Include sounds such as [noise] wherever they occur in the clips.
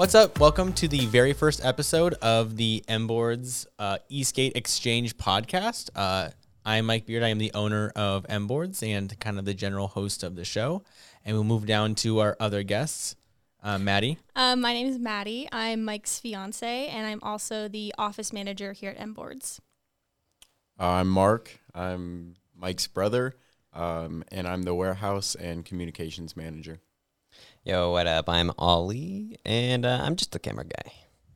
What's up? Welcome to the very first episode of the M Boards uh, E-skate Exchange podcast. Uh, I'm Mike Beard. I am the owner of M Boards and kind of the general host of the show. And we'll move down to our other guests. Uh, Maddie. Um, my name is Maddie. I'm Mike's fiance, and I'm also the office manager here at M Boards. Uh, I'm Mark. I'm Mike's brother, um, and I'm the warehouse and communications manager. Yo, what up? I'm Ollie, and uh, I'm just the camera guy.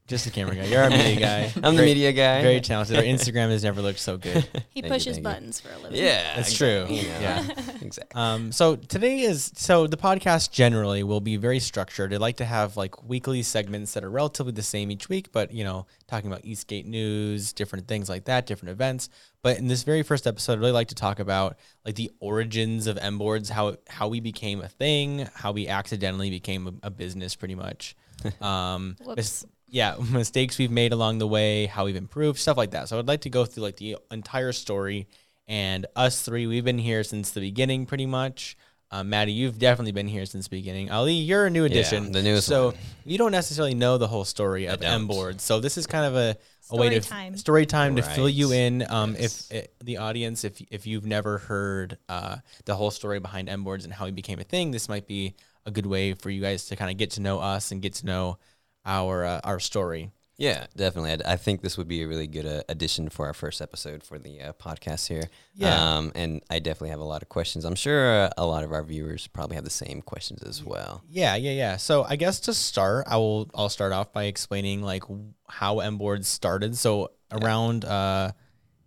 Just the camera guy. You're our media guy. [laughs] I'm the media guy. Very talented. Our Instagram has never looked so good. [laughs] He Thank pushes you. buttons for a living. Yeah, That's exactly, true. you. Yeah. [laughs] exactly. Um, so today is so the podcast generally will be very structured. I'd like to have like weekly segments that are relatively the same each week, but you know, talking about E-skate news, different things like that, different events. But in this very first episode, I'd really like to talk about like the origins of M boards, how how we became a thing, how we accidentally became a, a business, pretty much. Um, Whoops. Mis- yeah, [laughs] mistakes we've made along the way, how we've improved, stuff like that. So I'd like to go through like the entire story. And us three, we've been here since the beginning, pretty much. Um, Maddie, you've definitely been here since the beginning. Ali, you're a new addition, the newest So one. you don't necessarily know the whole story of M don't. board. So this is kind of a, a way to time. story time to fill you in. Um, Yes. if, if the audience, if if you've never heard uh, the whole story behind M boards and how we became a thing, this might be a good way for you guys to kind of get to know us and get to know our uh, our story. Yeah, definitely. I, I think this would be a really good uh, addition for our first episode for the uh, podcast here. Yeah. Um, and I definitely have a lot of questions. I'm sure uh, a lot of our viewers probably have the same questions as well. Yeah, yeah, yeah. So I guess to start, I will I'll start off by explaining like how M boards started. So around uh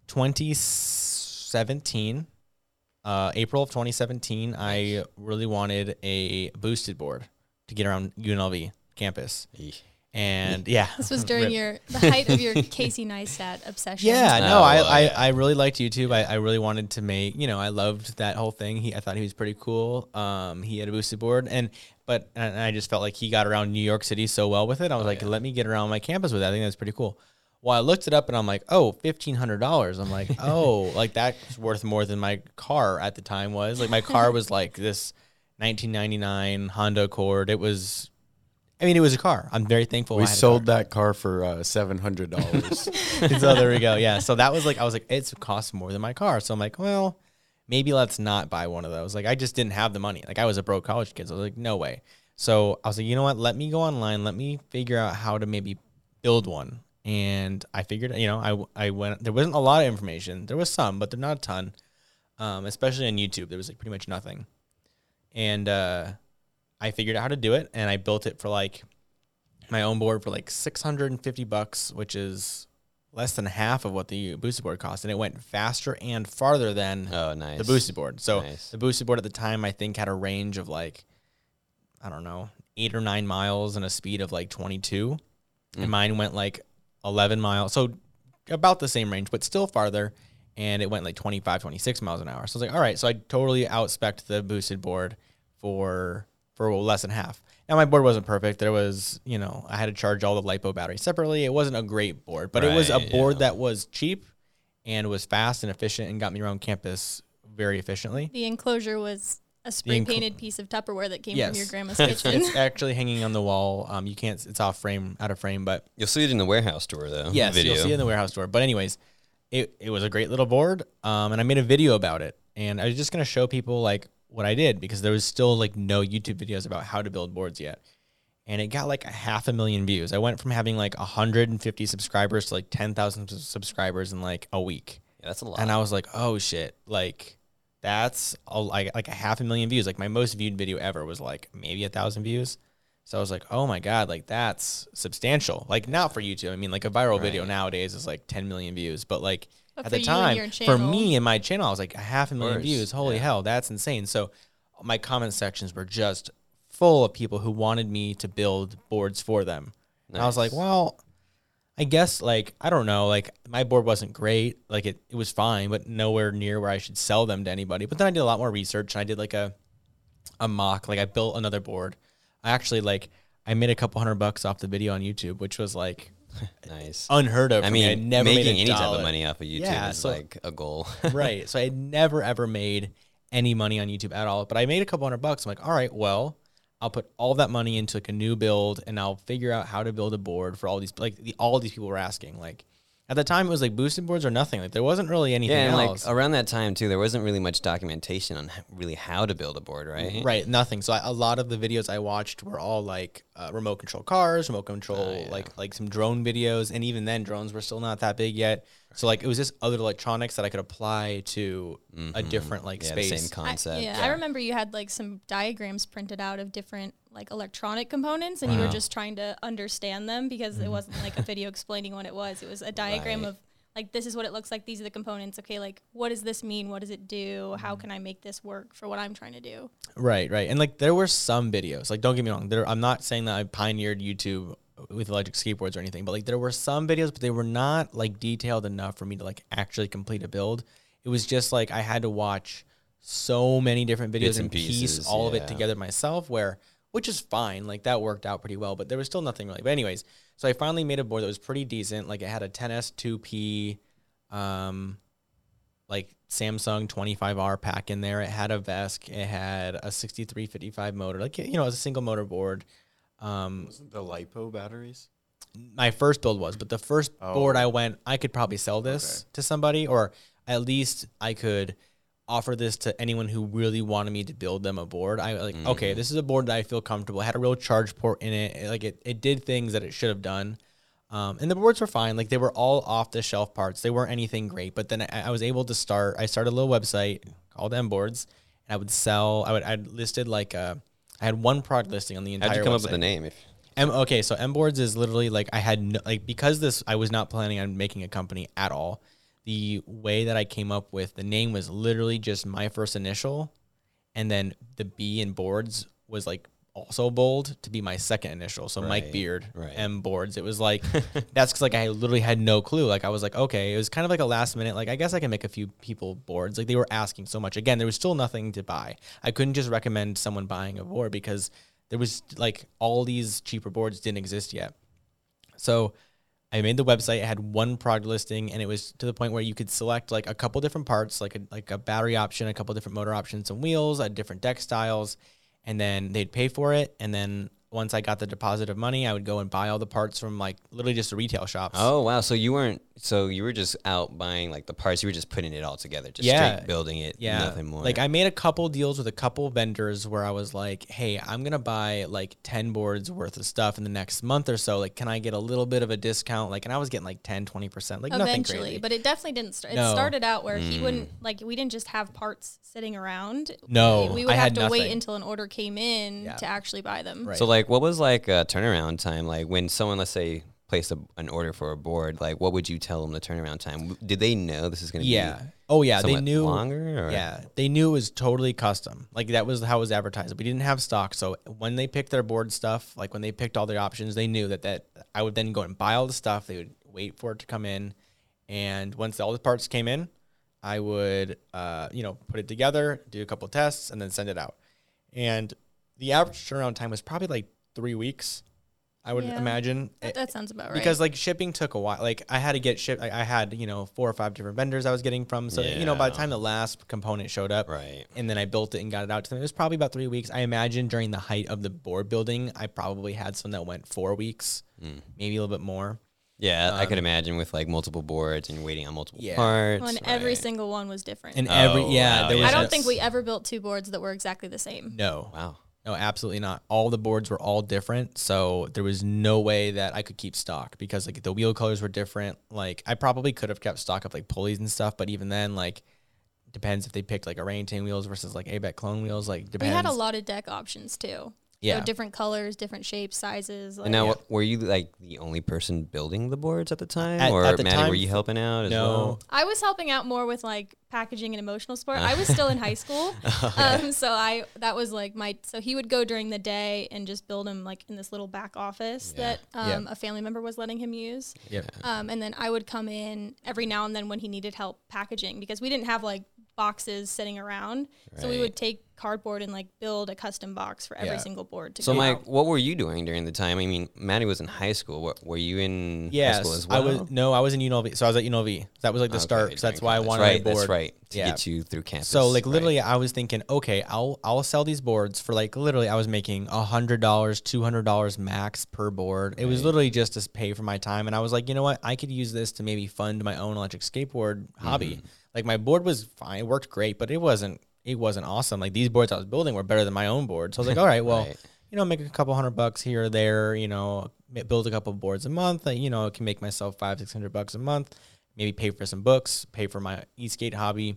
2017 uh April of 2017, I really wanted a boosted board to get around UNLV campus. Eesh. And yeah. This was during your the height of your [laughs] Casey Neistat obsession. Yeah, no, Oh, I, well, I. I really liked YouTube. I, I really wanted to make, you know, I loved that whole thing. He, I thought he was pretty cool. Um, he had a boosted board, and but and I just felt like he got around New York City so well with it. I was like, let me get around my campus with it. I think that's pretty cool. Well, I looked it up, and I'm like, oh, fifteen hundred dollars. I'm like, [laughs] oh, like that's worth more than my car at the time was. Like my car was like this 1999 Honda Accord. It was. I mean, it was a car. I'm very thankful. We a car. sold that car for uh, seven hundred dollars. [laughs] so there we go. Yeah. So that was like I was like, it's cost more than my car. So I'm like, well, maybe let's not buy one of those. Like I just didn't have the money. Like I was a broke college kid. So I was like, no way. So I was like, you know what? Let me go online. Let me figure out how to maybe build one. And I figured, you know, I, I went, there wasn't a lot of information. There was some, but there not a ton. Um, especially on YouTube, there was like pretty much nothing. And, uh, I figured out how to do it and I built it for like my own board for like 650 bucks, which is less than half of what the boosted board cost. And it went faster and farther than Oh, nice. the boosted board. So Nice. the boosted board at the time, I think, had a range of like, I don't know, eight or nine miles and a speed of like 22. Mm. And mine went like 11 miles. So about the same range, but still farther. And it went like 25, 26 miles an hour. So I was like, all right. So I totally outspec the boosted board for for less than half. Now my board wasn't perfect. There was, you know, I had to charge all the lipo batteries separately. It wasn't a great board, but it was a board yeah. that was cheap and was fast and efficient and got me around campus very efficiently. The enclosure was a spray enclo- painted piece of Tupperware that came Yes. from your grandma's [laughs] kitchen. it's [laughs] actually hanging on the wall. Um, you can't. It's off frame, out of frame, but You'll see it in the warehouse tour, though. yes, video. you'll see it in the warehouse store. But anyways, it it was a great little board. Um, and I made a video about it, and I was just gonna show people like what I did because there was still like no YouTube videos about how to build boards yet. And it got like a half a million views. I went from having like 150 subscribers to like 10,000 subscribers in like a week. Yeah, that's a lot. And I was like, oh shit, like that's a, like like a half a million views. Like my most viewed video ever was like maybe a thousand views. So I was like, oh my god, like that's substantial. Like not for YouTube. I mean, like a viral video nowadays is like 10 million views, but like But at the time, for me and my channel, I was like a half a million views. Holy yeah. hell, that's insane. So my comment sections were just full of people who wanted me to build boards for them. And I was like, well, I guess like I don't know, like my board wasn't great, like it, it was fine, but nowhere near where I should sell them to anybody. But then I did a lot more research and I did like a a mock, like I built another board. I actually like I made a couple hundred bucks off the video on YouTube, which was like [laughs] nice. unheard of. I for me. mean, I'd never making any type of money off of YouTube Yeah, is so- like a goal. [laughs] right. So I had never ever made any money on YouTube at all. But I made a couple hundred bucks. I'm like, all right, well, I'll put all that money into like a new build, and I'll figure out how to build a board for all these like the, all these people were asking. Like at the time, it was like boosted boards or nothing. Like there wasn't really anything yeah, and like around that time too, there wasn't really much documentation on really how to build a board, right? Right, nothing. So I, a lot of the videos I watched were all like uh, remote control cars, remote control, Oh, yeah. like like some drone videos, and even then, drones were still not that big yet. So like it was just other electronics that I could apply to a mm-hmm. different like Mm-hmm. Yeah, space. the same I- concept. yeah, I remember you had like some diagrams printed out of different like electronic components, and you were uh-huh. just trying to understand them because it mm-hmm. wasn't like a [laughs] video explaining what it was. It was a diagram Right. of like this is what it looks like. These are the components. Okay, like what does this mean? What does it do? How mm-hmm. can I make this work for what I'm trying to do? Right, right. And like there were some videos. Like don't get me wrong. There I'm not saying that I pioneered YouTube with electric skateboards or anything, but like there were some videos, but they were not like detailed enough for me to like actually complete a build. It was just like I had to watch so many different videos Bits and piece all of it together myself where which is fine. Like that worked out pretty well, but there was still nothing really. But anyways, so I finally made a board that was pretty decent. Like it had a 10S2P um like Samsung 25R pack in there. It had a VESC. It had a 6355 motor. Like you know, it was a single motor board. Um, Wasn't the lipo batteries? my first build was, but the first board Oh. I went, I could probably sell this Okay. to somebody, or at least I could offer this to anyone who really wanted me to build them a board. I like, okay, this is a board that I feel comfortable. It had a real charge port in it. It- Like it, it did things that it should have done. Um, and the boards were fine. Like they were all off the shelf parts. They weren't anything great. But then I, I was able to start. I started a little website called M Boards, and I would sell. I would. I listed like uh, I had one product listing on the entire. How'd you come up with the name? If M okay, so M boards is literally like I had no, like because this I was not planning on making a company at all. The way that I came up with the name was literally just my first initial, and then the B in boards was like also bold to be my second initial. So Mike Beard right. M boards. It was like [laughs] that's because like I literally had no clue. Like I was like okay, it was kind of like a last minute. Like I guess I can make a few people boards. Like they were asking so much. Again, there was still nothing to buy. I couldn't just recommend someone buying a board because there was like all these cheaper boards didn't exist yet. So I made the website. It had one product listing, and it was to the point where you could select like a couple different parts, like a, like a battery option, a couple different motor options, some wheels, uh, different deck styles, and then they'd pay for it. And then once I got the deposit of money, I would go and buy all the parts from like literally just the retail shops. oh wow, so you weren't so you were just out buying like the parts. You were just putting it all together, just Yeah. straight building it. Yeah. nothing more. Like I made a couple deals with a couple vendors where I was like, "Hey, I'm going to buy like 10 boards worth of stuff in the next month or so. Like can I get a little bit of a discount?" Like and I was getting like 10, 20%. Like nothing Eventually, crazy. but it definitely didn't. Start. It No. started out where he wouldn't mm. like we didn't just have parts sitting around. No, we, we would I have had to wait until an order came in Yeah. to actually buy them. Right. So like, what was like a turnaround time? Like when someone, let's say, placed a, an order for a board, like what would you tell them the turnaround time? Did they know this is going to yeah. be? Oh yeah, they knew longer. Or? Yeah, they knew it was totally custom. Like that was how it was advertised. We didn't have stock, so when they picked their board stuff, like when they picked all their options, they knew that that I would then go and buy all the stuff. They would wait for it to come in, and once all the parts came in, I would, uh, you know, put it together, do a couple tests, and then send it out. And the average turnaround time was probably like three weeks. I would Yeah. imagine That, that sounds about right. because like shipping took a while. Like I had to get shipped. I, I had you know four or five different vendors I was getting from. So you know by the time the last component showed up, Right. and then I built it and got it out to them, it was probably about three weeks. I imagine during the height of the board building, I probably had some that went four weeks, Mm. maybe a little bit more. Yeah, I could Um, imagine with like multiple boards and waiting on multiple Yeah. parts. when every right. single one was different. And Oh, every yeah, wow, there was I don't think we ever built two boards that were exactly the same. no Wow. No absolutely not. All the boards were all different, so there was no way that I could keep stock because like the wheel colors were different. Like I probably could have kept stock of like pulleys and stuff, but even then like. Depends if they picked like a Orangatang wheels versus like ABEC clone wheels. Like We had a lot of deck options too. Yeah. So different colors, different shapes, sizes. Like, And now, Yeah. were you like the only person building the boards at the time, At- or at the Maddie, time, were you helping out as no. well? I was helping out more with like packaging and emotional support. I was still in high school, [laughs] um, so I that was like my. So he would go during the day and just build them like in this little back office Yeah. that um, Yeah. a family member was letting him use. Yep. Um, and then I would come in every now and then when he needed help packaging because we didn't have like boxes sitting around. So we would take cardboard and like build a custom box for every Yeah. single board. To So, go Mike, out. what were you doing during the time? I mean, Maddie was in high school. What, were you in high Yes, school as well? I was. No, I was in UNLV. So I was at UNLV. That was like the Okay, start. So that's during why I wanted right, a board. That's right. To Yeah. get you through campus. So like right. literally, I was thinking, okay, I'll I'll sell these boards for like literally, I was making a hundred dollars, two hundred dollars max per board. It was literally just to pay for my time, and I was like, you know what, I could use this to maybe fund my own electric skateboard hobby. Mm-hmm. Like my board was fine, it worked great, but it wasn't it wasn't awesome. Like these boards I was building were better than my own board. So I was like, [laughs] all right, well, Right. you know, make a couple hundred bucks here or there. You know, build a couple boards a month. You know, I can make myself five six hundred bucks a month. Maybe pay for some books, pay for my e skate hobby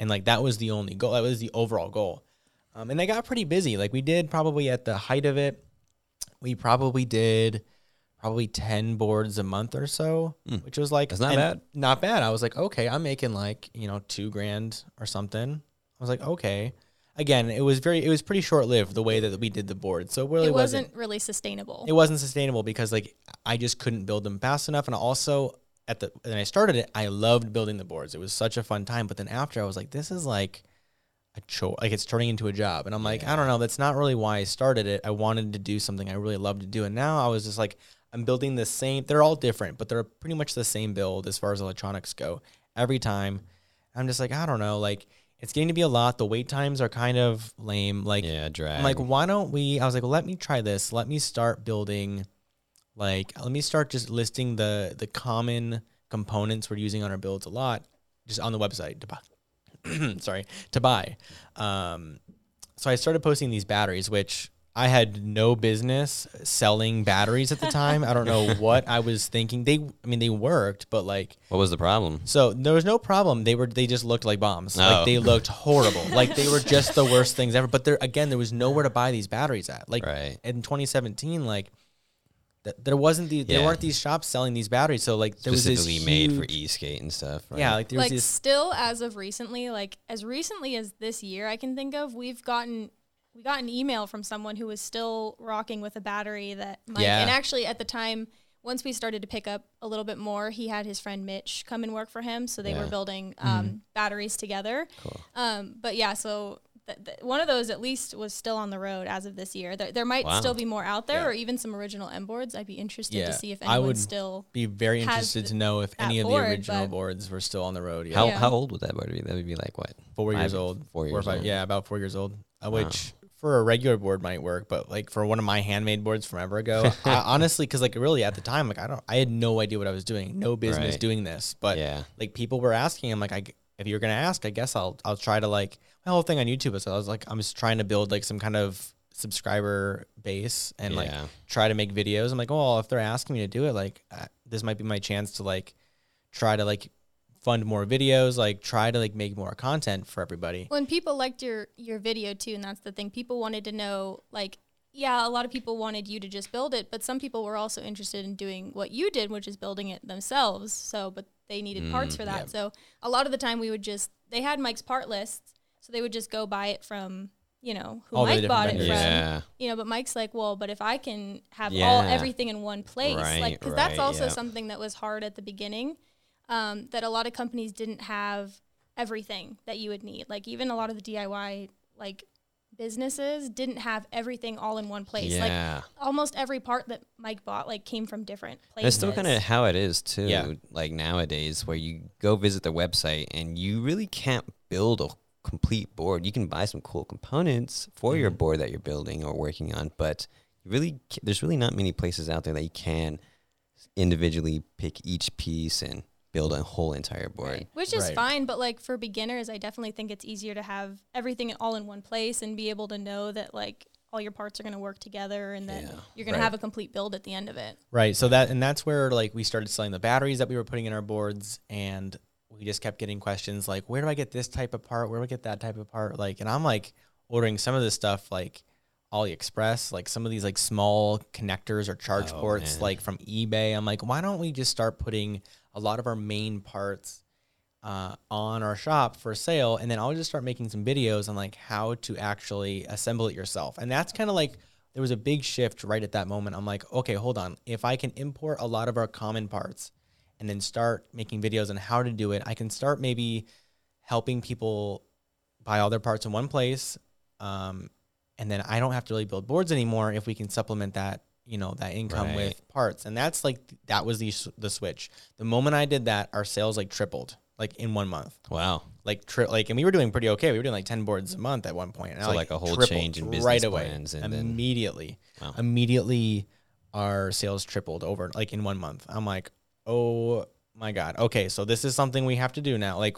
and like that was the only goal. That was the overall goal. Um, and they got pretty busy. Like we did probably at the height of it, we probably did probably ten boards a month or so, hmm. which was like. That's not bad. Not bad. I was like, okay, I'm making like you know two grand or something. I was like, okay. Again, it was very, it was pretty short lived the way that we did the board. So it really it wasn't wasn't really sustainable. it wasn't sustainable because like I just couldn't build them fast enough, and also at the when I started it, I loved building the boards. It was such a fun time. But then after, I was like, this is like a chore, like it's turning into a job, and I'm like, I don't know. That's not really why I started it. I wanted to do something I really loved to do, and now I was just like, I'm building the same. They're all different, but they're pretty much the same build as far as electronics go every time. I'm just like, I don't know, like. It's getting to be a lot. The wait times are kind of lame. Like, yeah, drag. I'm like, why don't we? I was like, well, let me try this. Let me start building, like, let me start just listing the the common components we're using on our builds a lot, just on the website to buy. [clears throat] Sorry, to buy. Um, so I started posting these batteries, which I had no business selling batteries at the time. I don't know [laughs] what I was thinking. They, I mean, they worked, but like, what was the problem? so there was no problem. They were they just looked like bombs. Oh. Like they looked horrible. [laughs] like they were just the worst things ever. But there again, there was nowhere to buy these batteries at. Like Right. in 2017, like th- there wasn't the there weren't these shops selling these batteries. So like there was this Specifically made for e-skate and stuff. Right? Yeah, like there was this. still as of recently, like as recently as this year, I can think of, we've gotten we got an email from someone who was still rocking with a battery that Mike Yeah. and actually at the time once we started to pick up a little bit more, he had his friend Mitch come and work for him, so they Yeah. were building Mm-hmm. um, batteries together. Cool. Um, but yeah, so th- th- one of those at least was still on the road as of this year. There, there might Wow. still be more out there, Yeah. or even some original M boards. I'd be interested Yeah, to see if I would still. be very interested th- to know if any of board, the original boards were still on the road. Yeah, How Yeah. how old would that board be? That would be like what? four years old, Four or years five, old. Yeah, about four years old. Uh, which for a regular board might work, but like for one of my handmade boards from ever ago, [laughs] I, honestly, because like really at the time, like I don't, I had no idea what I was doing, no business Right. doing this, but yeah. like people were asking, I'm like, I, if you're gonna ask, I guess I'll, I'll try to like my whole thing on YouTube is I was like, I'm just trying to build like some kind of subscriber base and like try to make videos. I'm like, well, if they're asking me to do it, like uh, this might be my chance to like try to like fund more videos, like try to like make more content for everybody. When people liked your your video too, and that's the thing. People wanted to know, like, yeah, a lot of people wanted you to just build it, but some people were also interested in doing what you did, which is building it themselves. So, but they needed parts Mm, for that. yeah. So, a lot of the time, we would just they had Mike's part lists, so they would just go buy it from you know who All Mike bought it from. Yeah. You know, but Mike's like, well, but if I can have all everything in one place, Right, like, because that's also yeah. something that was hard at the beginning. Um, that a lot of companies didn't have everything that you would need. Like even a lot of the DIY like businesses didn't have everything all in one place. Like Yeah. almost every part that Mike bought like came from different That's places. still kind of how it is too. Yeah. Like nowadays, where you go visit the website and you really can't build a complete board. You can buy some cool components for your Mhm. board that you're building or working on, but you really there's really not many places out there that you can individually pick each piece and build a whole entire board. Right. Which is Right. fine, but like for beginners, I definitely think it's easier to have everything all in one place and be able to know that like all your parts are going to work together and that Yeah. you're going Right. to have a complete build at the end of it. Right. So that and that's where like we started selling the batteries that we were putting in our boards and we just kept getting questions like where do I get this type of part? Where do I get that type of part? Like and I'm like ordering some of this stuff like AliExpress, like some of these like small connectors or charge Oh, ports man. like from eBay. I'm like, why don't we just start putting a lot of our main parts uh, on our shop for sale, and then I'll just start making some videos on like how to actually assemble it yourself. And that's kind of like there was a big shift right at that moment. I'm like, okay, hold on. If I can import a lot of our common parts and then start making videos on how to do it, I can start maybe helping people buy all their parts in one place. Um, and then I don't have to really build boards anymore if we can supplement that, you know, that income Right. with parts. And that's like that was the the switch. The moment I did that, our sales like tripled like in one month. Wow. Like tri- like and we were doing pretty okay. We were doing like 10 boards a month at one point. And So, I, like, a whole change in business right away. plans and then- immediately. Wow. Immediately our sales tripled over like in one month. I'm like, "Oh my god. Okay, so this is something we have to do now." Like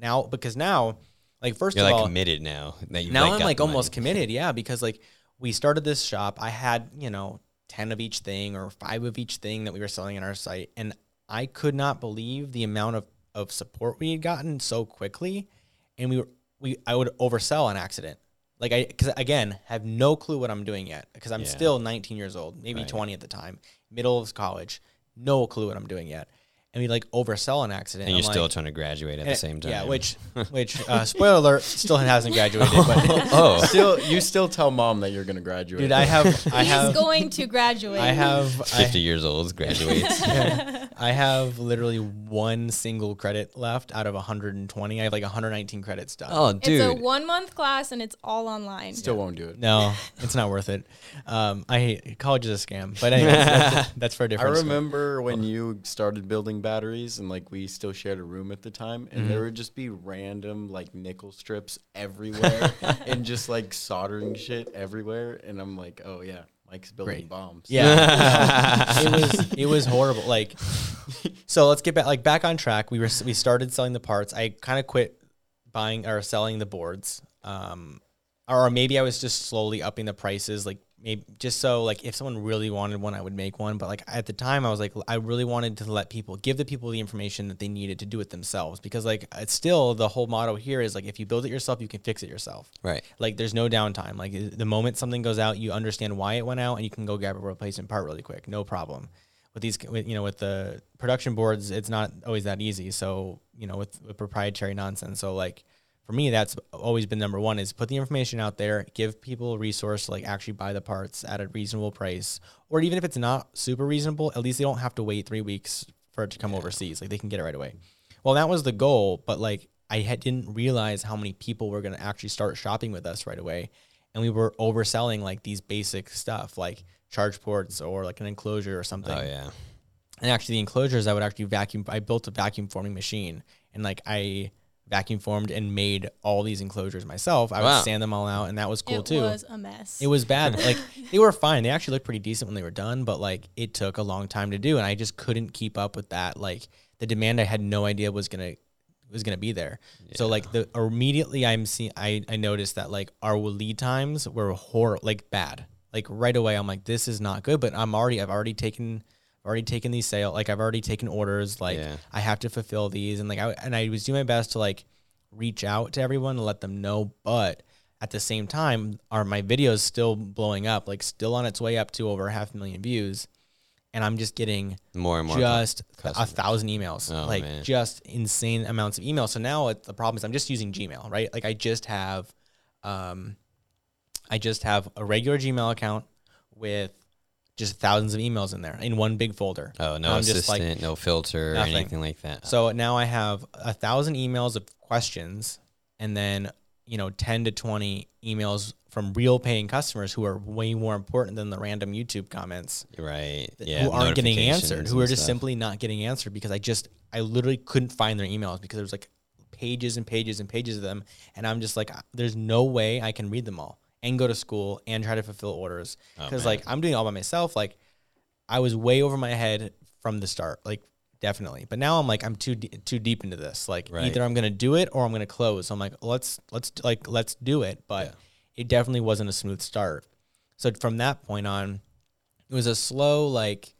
now because now like 1st You're of like all committed now. Now like, I'm like almost committed, yeah, because like we started this shop. I had, you know, 10 of each thing or 5 of each thing that we were selling in our site and I could not believe the amount of of support we had gotten so quickly and we were we I would oversell on accident. Like I cuz again, have no clue what I'm doing yet because I'm Yeah. still 19 years old, maybe Right. 20 at the time, middle of college, no clue what I'm doing yet. And we like oversell an accident. And you're I'm still like- trying to graduate at the same time. Yeah, which [laughs] which uh, spoiler alert, still hasn't graduated, but [laughs] oh, Still, you still tell mom that you're gonna graduate. Dude, I have, [laughs] I He's have, going to graduate. I have, 50 I, years old, graduates. I have literally one single credit left out of 120. I have like 119 credits done. oh, dude, It's a one month class and it's all online. still won't do it. No, it's not worth it. Um, I hate college is a scam, but anyways, that's, that's for a different. story. remember when you started building batteries and like we still shared a room at the time and Mm-hmm. there would just be random like nickel strips everywhere [laughs] and just like soldering shit everywhere and I'm like, oh yeah, Mike's building Great. bombs. Yeah, [laughs] it was it was horrible. Like, so let's get back like back on track. We were we started selling the parts. I kind of quit buying or selling the boards. Um, or maybe I was just slowly upping the prices, like maybe just so like if someone really wanted one, I would make one. But like at the time, I was like I really wanted to let people give the people the information that they needed to do it themselves. Because like it's still the whole motto here is like if you build it yourself, you can fix it yourself. Right. like there's no downtime. Like the moment something goes out you understand why it went out and you can go grab a replacement part really quick. No problem. With these with, you know with the production boards it's not always that easy. So you know with, with proprietary nonsense. So like for me that's always been number one is put the information out there give people a resource to like actually buy the parts at a reasonable price or even if it's not super reasonable at least they don't have to wait three weeks for it to come overseas. Like they can get it right away. Well that was the goal but like i had, didn't realize how many people were going to actually start shopping with us right away and we were overselling like these basic stuff like charge ports or like an enclosure or something. Oh, yeah. and actually the enclosures i would actually vacuum i built a vacuum forming machine and like i vacuum formed and made all these enclosures myself i Wow. would sand them all out and that was cool it too It was a mess. it was bad. Like [laughs] they were fine. They actually looked pretty decent when they were done, but like it took a long time to do, and I just couldn't keep up with that. Like the demand, I had no idea was gonna was gonna be there. So like the immediately I'm seeing, I I noticed that like our lead times were horrible, like bad. Like right away, I'm like, this is not good. But I'm already, I've already taken. Already taken these sale, like I've already taken orders, like Yeah. I have to fulfill these, and like I and I was doing my best to like reach out to everyone and let them know, but at the same time, are my videos still blowing up, like still on its way up to over half a million views, and I'm just getting More and more. just a thousand emails, Oh, like man. just insane amounts of emails. So now it, the problem is I'm just using Gmail, right? Like I just have, um, I just have a regular Gmail account with just thousands of emails in there in one big folder. Oh, no I'm assistant, just like no filter, or nothing. anything like that. so now I have a thousand emails of questions and then, you know, 10 to 20 emails from real paying customers who are way more important than the random YouTube comments right. Yeah. who aren't getting answered, who are just stuff. simply not getting answered because I just, I literally couldn't find their emails because there was like pages and pages and pages of them. And I'm just like, there's no way I can read them all and go to school and try to fulfill orders. Oh, Because man. like I'm doing all by myself. Like I was way over my head from the start. Like definitely. But now I'm like I'm too de- too deep into this. Like Right. either I'm gonna do it or I'm gonna close. So I'm like let's let's like let's do it. But Yeah. it definitely wasn't a smooth start. So from that point on, it was a slow like.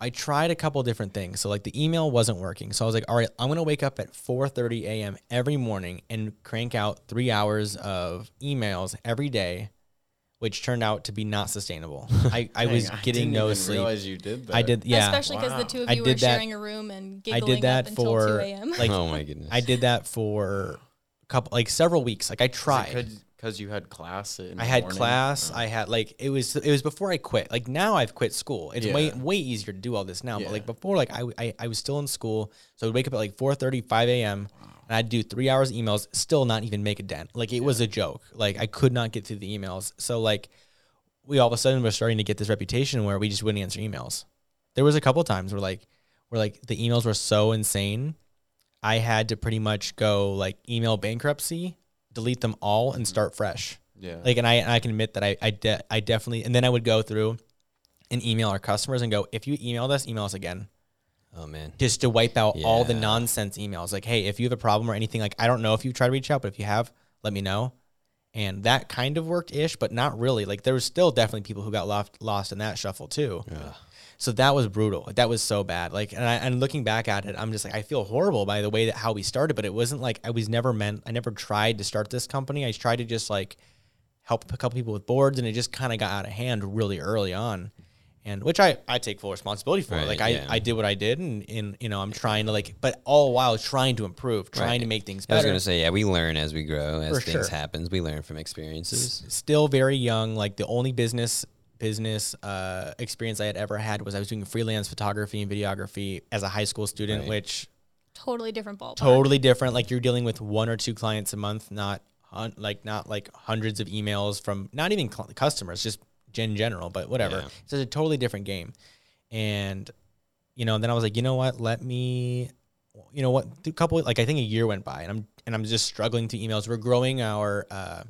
I tried a couple different things. So like the email wasn't working. So I was like, all right, I'm gonna wake up at 4:30 a.m. every morning and crank out three hours of emails every day, which turned out to be not sustainable. [laughs] I, I was Dang, getting didn't no even sleep. Realize you did that. I did, yeah. Especially because Wow. the two of I you were did that- sharing a room and I giggling did that up until for 2 a.m. like oh my goodness. I did that for a couple like several weeks. Like I tried. Because you had class. In I had morning? class. Oh. I had like it was it was before I quit. Like now I've quit school. It's way Yeah. way easier to do all this now. But like before, like I, I I was still in school, so I'd wake up at like 4:30, 5 a.m. and I'd do three hours of emails, still not even make a dent. Like it was a joke. Like I could not get through the emails. So like we all of a sudden were starting to get this reputation where we just wouldn't answer emails. There was a couple times where like where like the emails were so insane, I had to pretty much go like email bankruptcy, delete them all, and mm-hmm. start fresh. Yeah. Like, and I I can admit that I I, de- I definitely and then I would go through and email our customers and go, if you email us, email us again Oh man. just to wipe out all the nonsense emails. Like, hey, if you have a problem or anything, like I don't know if you try to reach out, but if you have, let me know. And that kind of worked ish, but not really. Like there was still definitely people who got lost lost in that shuffle too. Ugh. So that was brutal. That was so bad. Like and I and looking back at it, I'm just like I feel horrible by the way that how we started, but it wasn't like I was never meant I never tried to start this company. I tried to just like help a couple people with boards and it just kind of got out of hand really early on. And which I, I take full responsibility for. Right, like I, yeah. I did what I did and, and you know, I'm trying to like but all while trying to improve, trying Right. to make things better. I was gonna say, yeah, we learn as we grow, as For things sure. happens. We learn from experiences. still very young. Like the only business business uh, experience I had ever had was I was doing freelance photography and videography as a high school student, Right. which Totally different ballpark. totally different. Like you're dealing with one or two clients a month, not hun- like not like hundreds of emails from not even cl- customers, just in general. But whatever, Yeah. it's a totally different game. And you know, then I was like, you know what? Let me, you know what? A couple like I think a year went by, and I'm and I'm just struggling to emails. We're growing our, uh,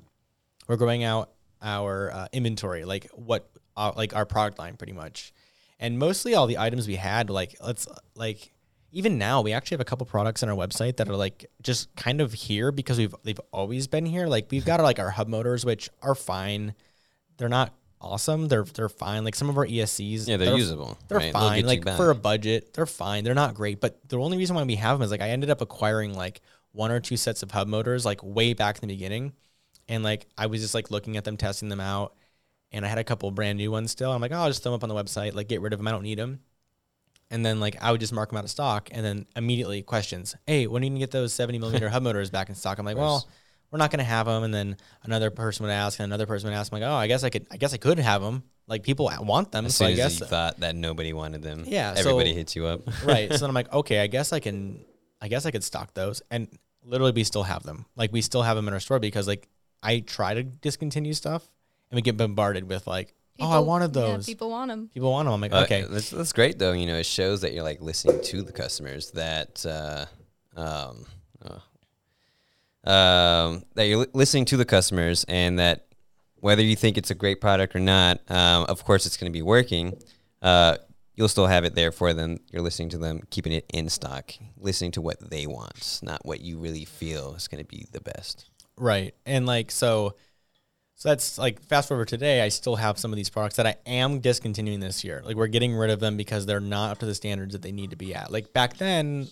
we're growing out our uh, inventory, like what, uh, like our product line, pretty much, and mostly all the items we had, like let's like even now we actually have a couple products on our website that are like just kind of here because we've they've always been here. Like we've got our, like our hub motors, which are fine. They're not awesome. They're they're fine. Like some of our ESCs, Yeah, they're usable, They're right? Fine. Like for a budget, they're fine. They're not great, but the only reason why we have them is like I ended up acquiring like one or two sets of hub motors like way back in the beginning, and like I was just like looking at them, testing them out, and I had a couple brand new ones still. I'm like, oh, I'll just throw them up on the website, like get rid of them. I don't need them. And then like I would just mark them out of stock, and then immediately questions, hey, when are you gonna get those 70 millimeter [laughs] hub motors back in stock? I'm like, well, we're not gonna have them. And then another person would ask, and another person would ask, I'm like, oh, I guess I could, I guess I could have them. Like people want them, As so soon I as you thought that nobody wanted them, Yeah, so- everybody hits you up. [laughs] right. So then I'm [laughs] like, okay, I guess I can, I guess I could stock those, and literally we still have them. Like we still have them in our store because like I try to discontinue stuff, and we get bombarded with like, oh, I People- wanted yeah, those. people want them. People want them. I'm like, Uh, okay, that's, that's great though. You know, it shows that you're like listening to the customers. That uh, um, uh, um, that you're li- listening to the customers, and that whether you think it's a great product or not, um, of course it's going to be working. Uh, you'll still have it there for them. You're listening to them, keeping it in stock, listening to what they want, not what you really feel is going to be the best. right. And like so, so that's like fast forward today. I still have some of these products that I am discontinuing this year. Like we're getting rid of them because they're not up to the standards that they need to be at. Like back then.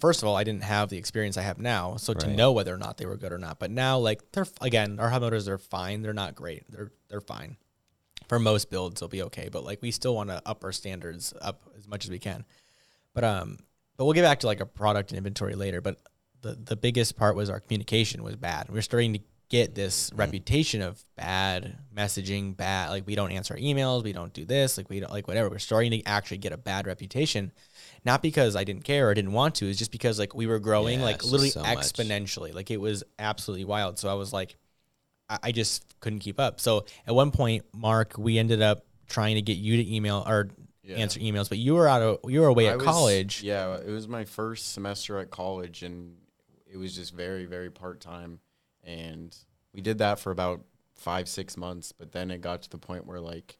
First of all, I didn't have the experience I have now, so to know whether or not they were good or not. But now, like they're again, our hub motors are fine. They're not great. They're they're fine. For most builds, they'll be okay. But like we still want to up our standards up as much as we can. But um, but we'll get back to like a product and inventory later. But the the biggest part was our communication was bad. We are starting to get this mm-hmm. reputation of bad messaging, bad like we don't answer emails, we don't do this, like we don't like whatever. We're starting to actually get a bad reputation, not because I didn't care or didn't want to. It's just because like we were growing Yeah, like literally so much. exponentially. Like it was absolutely wild. So I was like, I, I just couldn't keep up. So at one point, Mark, we ended up trying to get you to email or Yeah. answer emails, but you were out of you were away I at was- college. Yeah, it was my first semester at college, and it was just very, very part time. And we did that for about five, six months. But then it got to the point where, like,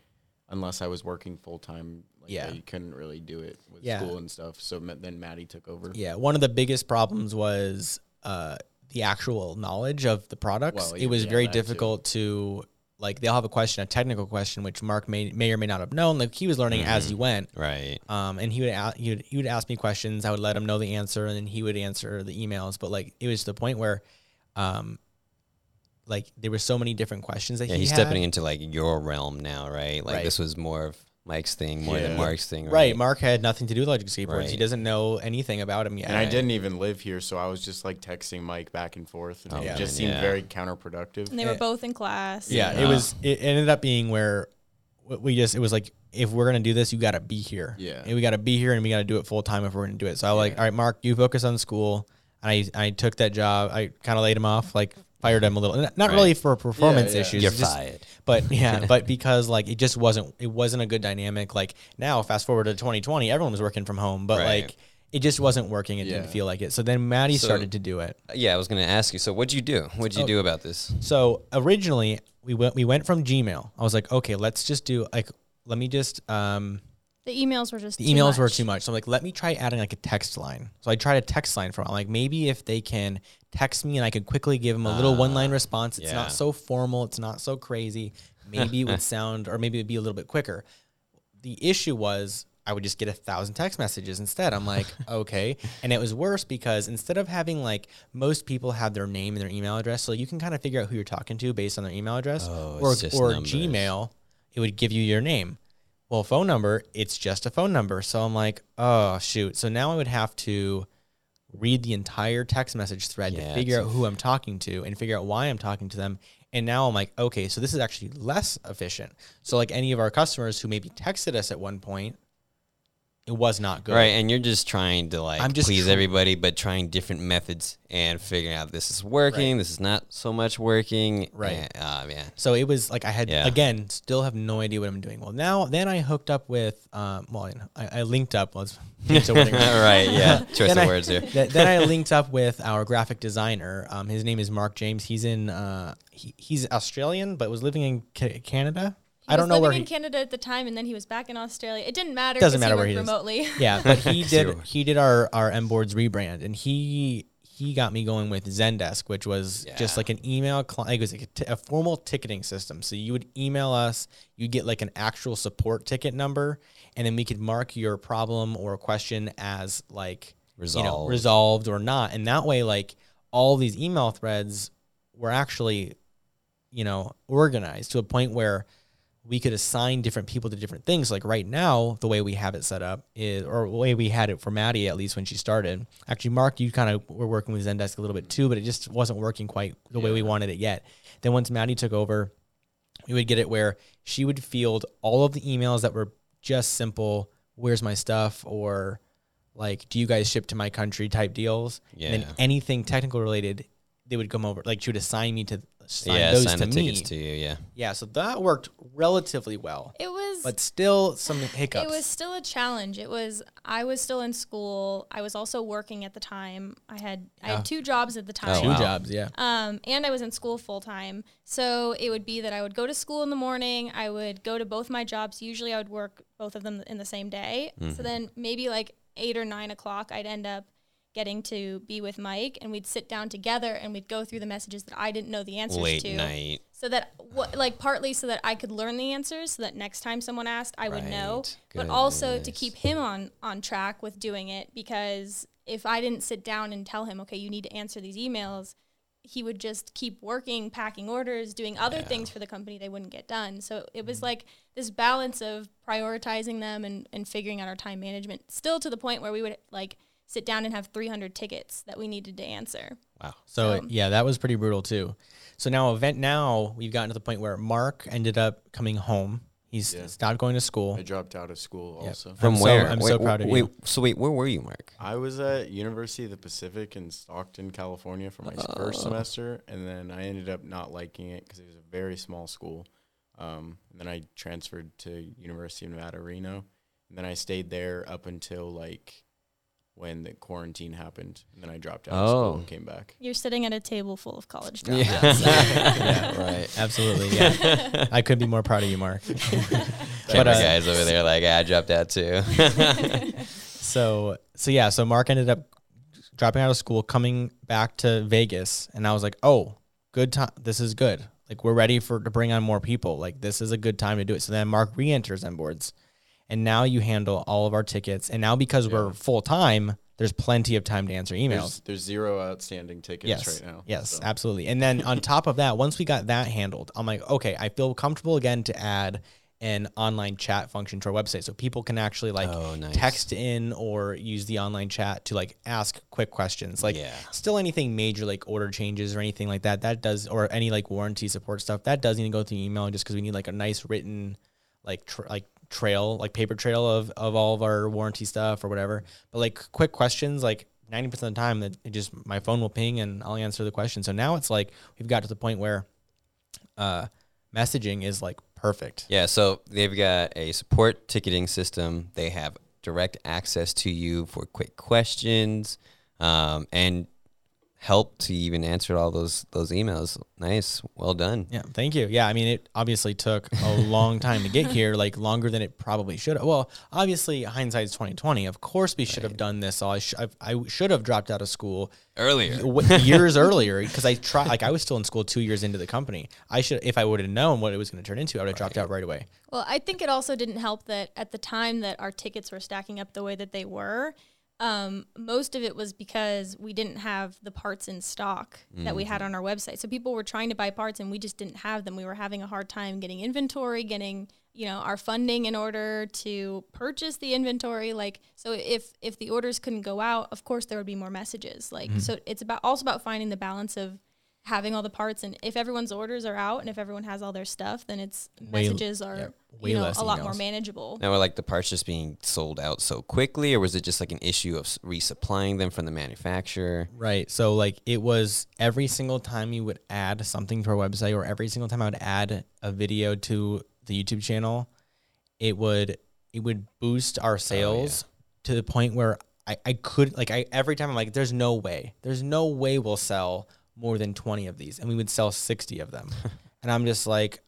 unless I was working full time, like, Yeah. I couldn't really do it with Yeah. school and stuff. So ma- then Maddie took over. Yeah, one of the biggest problems was uh, the actual knowledge of the products. Well, it was yeah, very that too. difficult to like. They'll have a question, a technical question, which Mark may may or may not have known. Like he was learning as Mm-hmm. he went. Right. Um, and he would, a- he would he would ask me questions. I would let him know the answer, and then he would answer the emails. But like it was to the point where, um, like there were so many different questions that Yeah, he he's had. stepping into like your realm now, right? Like Right. this was more of Mike's thing, more than Mark's thing, right? Right, Mark had nothing to do with electric skateboards. He doesn't know anything about him yet. And I didn't even live here, so I was just like texting Mike back and forth, and Oh, it man, just seemed yeah. very counterproductive. And they were Yeah. both in class. Yeah, it was. It ended up being where we just. It was like if we're gonna do this, you got to be here. Yeah. and we got to be here, and we got to do it full time if we're gonna do it. So I was like, all right, Mark, you focus on school. and I I took that job. I kind of laid him off, like fired him a little. Not not Right. really for performance yeah. issues. You're just- fired. [laughs] But yeah, [laughs] but because like it just wasn't it wasn't a good dynamic. Like now, fast forward to 2020, everyone was working from home, but Right. like it just wasn't working. It didn't feel like it. So then Maddie So- started to do it. Yeah, I was gonna ask you. So what'd you do? What'd you Oh. do about this? So originally we went we went from Gmail. I was like, okay, let's just do like let me just um The emails were just the too emails were much. too much. So I'm like, let me try adding like a text line. So I tried a text line for I'm like maybe if they can text me and I could quickly give them a little one line ah, response. It's yeah. not so formal. It's not so crazy. Maybe it would [laughs] sound or maybe it'd be a little bit quicker. The issue was I would just get a thousand text messages instead. I'm like, [laughs] okay. And it was worse because instead of having like most people have their name and their email address, so you can kind of figure out who you're talking to based on their email address Oh, or, it's just or numbers. Gmail, it would give you your name. Well, phone number, it's just a phone number. So I'm like, oh shoot. So now I would have to read the entire text message thread Yeah, to figure out who I'm talking to and figure out why I'm talking to them. And now I'm like, okay, so this is actually less efficient. So like any of our customers who maybe texted us at one point, it was not good. Right, and you're just trying to like I'm just please tr- everybody, but trying different methods and figuring out this is working, this is not so much working. Right. And, uh, yeah. So it was like I had Yeah. again still have no idea what I'm doing. Well, now then I hooked up with um, well I, I linked up. Let's [laughs] [laughs] right. Yeah. [laughs] Choice of I- words here. Th- then I linked up with our graphic designer. Um, his name is Mark James. He's in uh, he, he's Australian but was living in ca- Canada. He I don't was know where living he in Canada at the time, and then he was back in Australia. It didn't matter. Doesn't matter where worked he is. remotely. [laughs] Yeah, but he [laughs] did he did our our M boards rebrand, and he he got me going with Zendesk, which was just like an email client. It was like a, t- a formal ticketing system. So you would email us, you'd get like an actual support ticket number, and then we could mark your problem or question as like you know, Resolved. resolved or not, and that way like all these email threads were actually you know organized to a point where we could assign different people to different things. Like right now, the way we have it set up is, or the way we had it for Maddie, at least when she started. Actually, Mark, you kind of were working with Zendesk a little bit too, but it just wasn't working quite the way we wanted it yet. Then once Maddie took over, we would get it where she would field all of the emails that were just simple, where's my stuff, or like, do you guys ship to my country type deals. And Yeah. then anything technical related, they would come over. Like she would assign me to assign yeah. those Sign to the me. tickets to you. Yeah. Yeah, so that worked relatively well, It was. but still some hiccups. It was still a challenge. It was. I was still in school. I was also working at the time. I had. I had two jobs at the Oh, time. two wow. jobs, yeah. Um, and I was in school full time. So it would be that I would go to school in the morning. I would go to both my jobs. Usually I would work both of them in the same day. Mm-hmm. So then maybe like eight or nine o'clock, I'd end up getting to be with Mike and we'd sit down together and we'd go through the messages that I didn't know the answers Late to. night. So that, what, like, partly so that I could learn the answers, so that next time someone asked, I would know. Right. But also to keep him on on track with doing it, because if I didn't sit down and tell him, okay, you need to answer these emails, he would just keep working, packing orders, doing other things for the company they wouldn't get done. So it was mm. like this balance of prioritizing them and, and figuring out our time management, still to the point where we would like sit down and have 300 tickets that we needed to answer. Wow. So So- yeah, that was pretty brutal too. So now event now we've gotten to the point where Mark ended up coming home. He's Yeah. stopped going to school. I dropped out of school Yep. also. From I'm so- where? I'm wait, so proud of wait, you. So wait, where were you, Mark? I was at University of the Pacific in Stockton, California for my Oh. first semester, and then I ended up not liking it because it was a very small school. Um, and then I transferred to University of Nevada, Reno, and then I stayed there up until like when the quarantine happened, and then I dropped out of Oh. school and came back. You're sitting at a table full of college Yeah. dropouts. [laughs] Yeah. [laughs] right. Absolutely, yeah. [laughs] I could be more proud of you, Mark. Camera But, uh, guys over there, like, "Ah, I dropped out too. So so yeah, so Mark ended up dropping out of school, coming back to Vegas, and I was like, oh, good time. This is good. Like we're ready for to bring on more people. Like this is a good time to do it. So then Mark re-enters M boards, and now you handle all of our tickets. And now because we're full time, there's plenty of time to answer emails. There's, there's zero outstanding tickets yes, right now. yes, so. absolutely. And then on top of that, once we got that handled, I'm like, okay, I feel comfortable again to add an online chat function to our website, so people can actually like Oh, nice. text in or use the online chat to like ask quick questions. Like, Yeah. still anything major like order changes or anything like that, that does, or any like warranty support stuff, that does need to go through email just because we need like a nice written like tr- like trail, like paper trail of of all of our warranty stuff or whatever. But like quick questions, like 90% of the time that it just my phone will ping and I'll answer the question. So now it's like we've got to the point where uh, messaging is like perfect. Yeah, so they've got a support ticketing system. They have direct access to you for quick questions um, and help to even answer all those those emails. Nice, well done. Yeah, thank you. Yeah, I mean, it obviously took a long [laughs] time to get here, like longer than it probably should have. Well, obviously, hindsight's twenty twenty. Of course, we should have done this. All I, sh- I, I should have dropped out of school Earlier, w- years [laughs] earlier because I tried. Like I was still in school two years into the company. I should, if I would have known what it was going to turn into, I would have dropped out right away. Well, I think it also didn't help that at the time that our tickets were stacking up the way that they were, um, most of it was because we didn't have the parts in stock that we had on our website. So people were trying to buy parts and we just didn't have them. We were having a hard time getting inventory, getting you know our funding in order to purchase the inventory. Like so, if if the orders couldn't go out, of course there would be more messages. Like so, it's about also about finding the balance of having all the parts and if everyone's orders are out and if everyone has all their stuff then it's Way- messages are yeah, way you know, less a lot more manageable. now were like the parts just being sold out so quickly, or was it just like an issue of resupplying them from the manufacturer? Right. So like it was every single time you would add something to our website or every single time I would add a video to the YouTube channel, it would it would boost our oh, sales to the point where I, I could like I every time I'm like, there's no way. There's no way we'll sell more than 20 of these. And we would sell 60 of them. [laughs] and I'm just like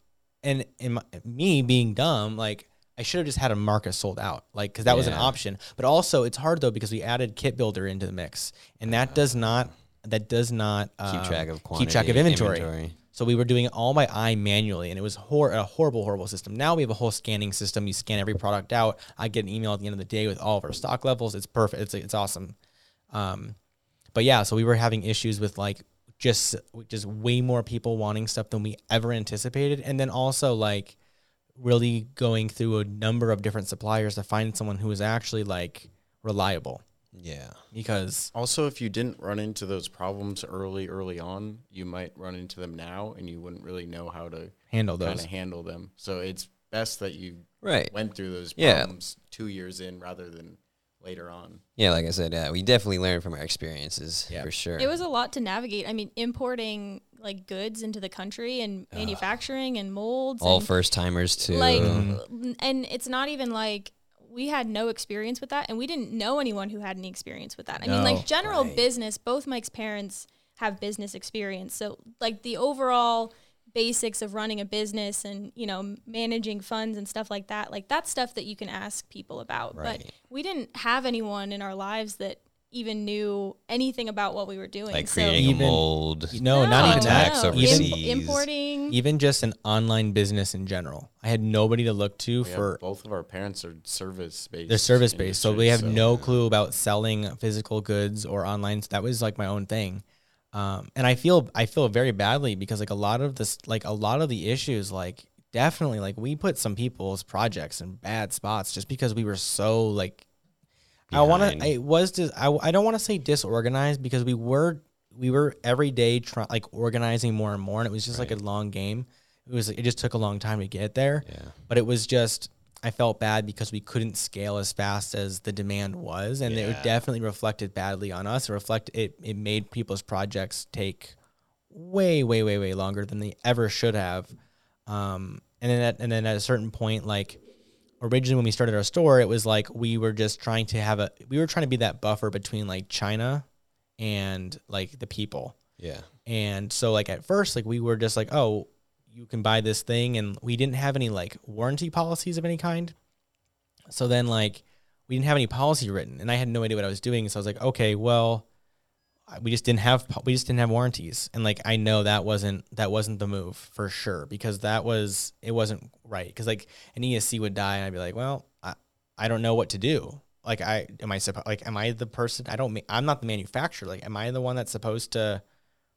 and in my, me being dumb, like I should have just had a market sold out, like because that was an option. But also, it's hard though because we added Kit Builder into the mix, and that does not that does not Keep um, track of keep track of inventory. inventory. So we were doing it all by eye manually, and it was hor- a horrible, horrible system. Now we have a whole scanning system. You scan every product out. I get an email at the end of the day with all of our stock levels. It's perfect. It's it's awesome. Um, but yeah, so we were having issues with like just just way more people wanting stuff than we ever anticipated, and then also like really going through a number of different suppliers to find someone who is actually like reliable Yeah. because Also, if you didn't run into those problems early, early on, you might run into them now, and you wouldn't really know how to handle kind those. of handle them. So it's best that you Right. went through those Yeah. problems two years in rather than later on. Yeah, like I said, yeah, we definitely learned from our experiences Yeah. for sure. It was a lot to navigate. I mean, importing like goods into the country and manufacturing and molds all first timers too. like mm-hmm. and it's not even like we had no experience with that and we didn't know anyone who had any experience with that. I mean, like general right. business, both Mike's parents have business experience. So like the overall basics of running a business and, you know, managing funds and stuff like that, like that's stuff that you can ask people about. But we didn't have anyone in our lives that even knew anything about what we were doing. like So- creating Even- a mold. No, not even that. tax no. overseas. Im- importing. even just an online business in general. I had nobody to look to We for both of our parents are service based. they're service based, so we have no clue about selling physical goods or online. So that was like my own thing, um, and I feel I feel very badly because like a lot of this, like a lot of the issues, like definitely like we put some people's projects in bad spots just because we were so like I want to. It was dis, I. I don't want to say disorganized because we were we were every day trying like organizing more and more, and it was just like a long game. It was. It just took a long time to get there. Yeah. But it was just. I felt bad because we couldn't scale as fast as the demand was, and Yeah. it definitely reflected badly on us. It reflect it. It made people's projects take way, way, way, way longer than they ever should have. Um, and then at, and then at a certain point, like originally when we started our store, it was like we were just trying to have a we were trying to be that buffer between like China and like the people. Yeah. And so like at first, like we were just like, oh, you can buy this thing, and we didn't have any like warranty policies of any kind. So then like we didn't have any policy written, and I had no idea what I was doing. So I was like, okay, well, we just didn't have we just didn't have warranties, and like I know that wasn't that wasn't the move for sure because that was it wasn't right because like an ESC would die, and I'd be like, well, I I don't know what to do. Like I am I supposed like am I the person I don't I'm not the manufacturer like am I the one that's supposed to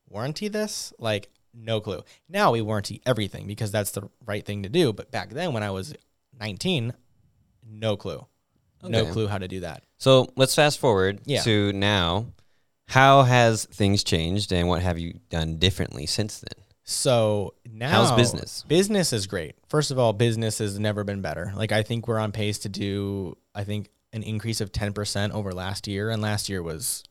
warranty this? Like, no clue. Now we warranty everything because that's the right thing to do. But back then, when I was 19, no clue. No clue how to do that. So let's fast forward Yeah. to now. How has things changed, and what have you done differently since then? So now, How's business? Business is great. First of all, business has never been better. Like, I think we're on pace to do, I think, an increase of 10% over last year. And last year was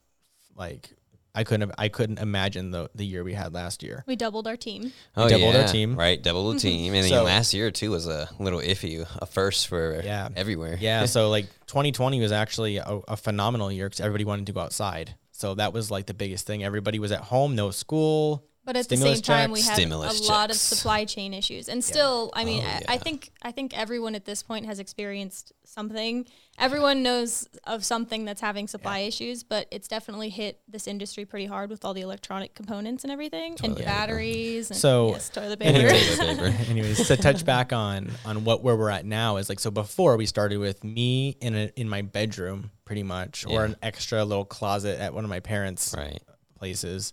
like I couldn't have, I couldn't imagine the the year we had last year. We doubled our team. Oh doubled our yeah, team. right? doubled the mm-hmm. team, and then last year too was a little iffy, a first for Yeah. everywhere. Yeah, [laughs] so like 2020 was actually a, a phenomenal year because everybody wanted to go outside. So that was like the biggest thing. Everybody was at home, no school. But at the same time, we checks. had Stimulus a lot of supply chain issues, and still, I oh, mean, Oh, I, I yeah. think I think everyone at this point has experienced something. Everyone knows of something that's having supply issues, but it's definitely hit this industry pretty hard with all the electronic components and everything, and Toilet paper. batteries. And, So- yes, toilet [laughs] paper. Anyways, [laughs] anyways, to touch back on on what where we're at now is like so before we started with me in a, in my bedroom pretty much or Yeah. an extra little closet at one of my parents' Right. places.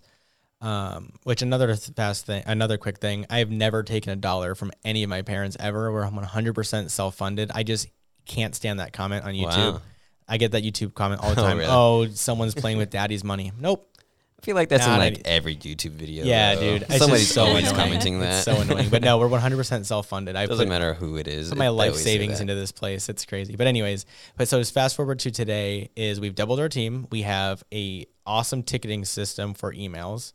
Um, which another fast thing, another quick thing. I have never taken a dollar from any of my parents ever. Where I'm 100% self funded. I just can't stand that comment on YouTube. Wow. I get that YouTube comment all [laughs] the Oh, time. really? Oh, someone's [laughs] playing with daddy's money. Nope. I feel like that's Nah, in like every YouTube video. Yeah, though. dude. Somebody's so always commenting that. It's so annoying. But no, we're 100% self funded. I Doesn't put, matter who it is. put my They life savings into this place. It's crazy. But anyways, but so as fast forward to today is we've doubled our team. We have a awesome ticketing system for emails.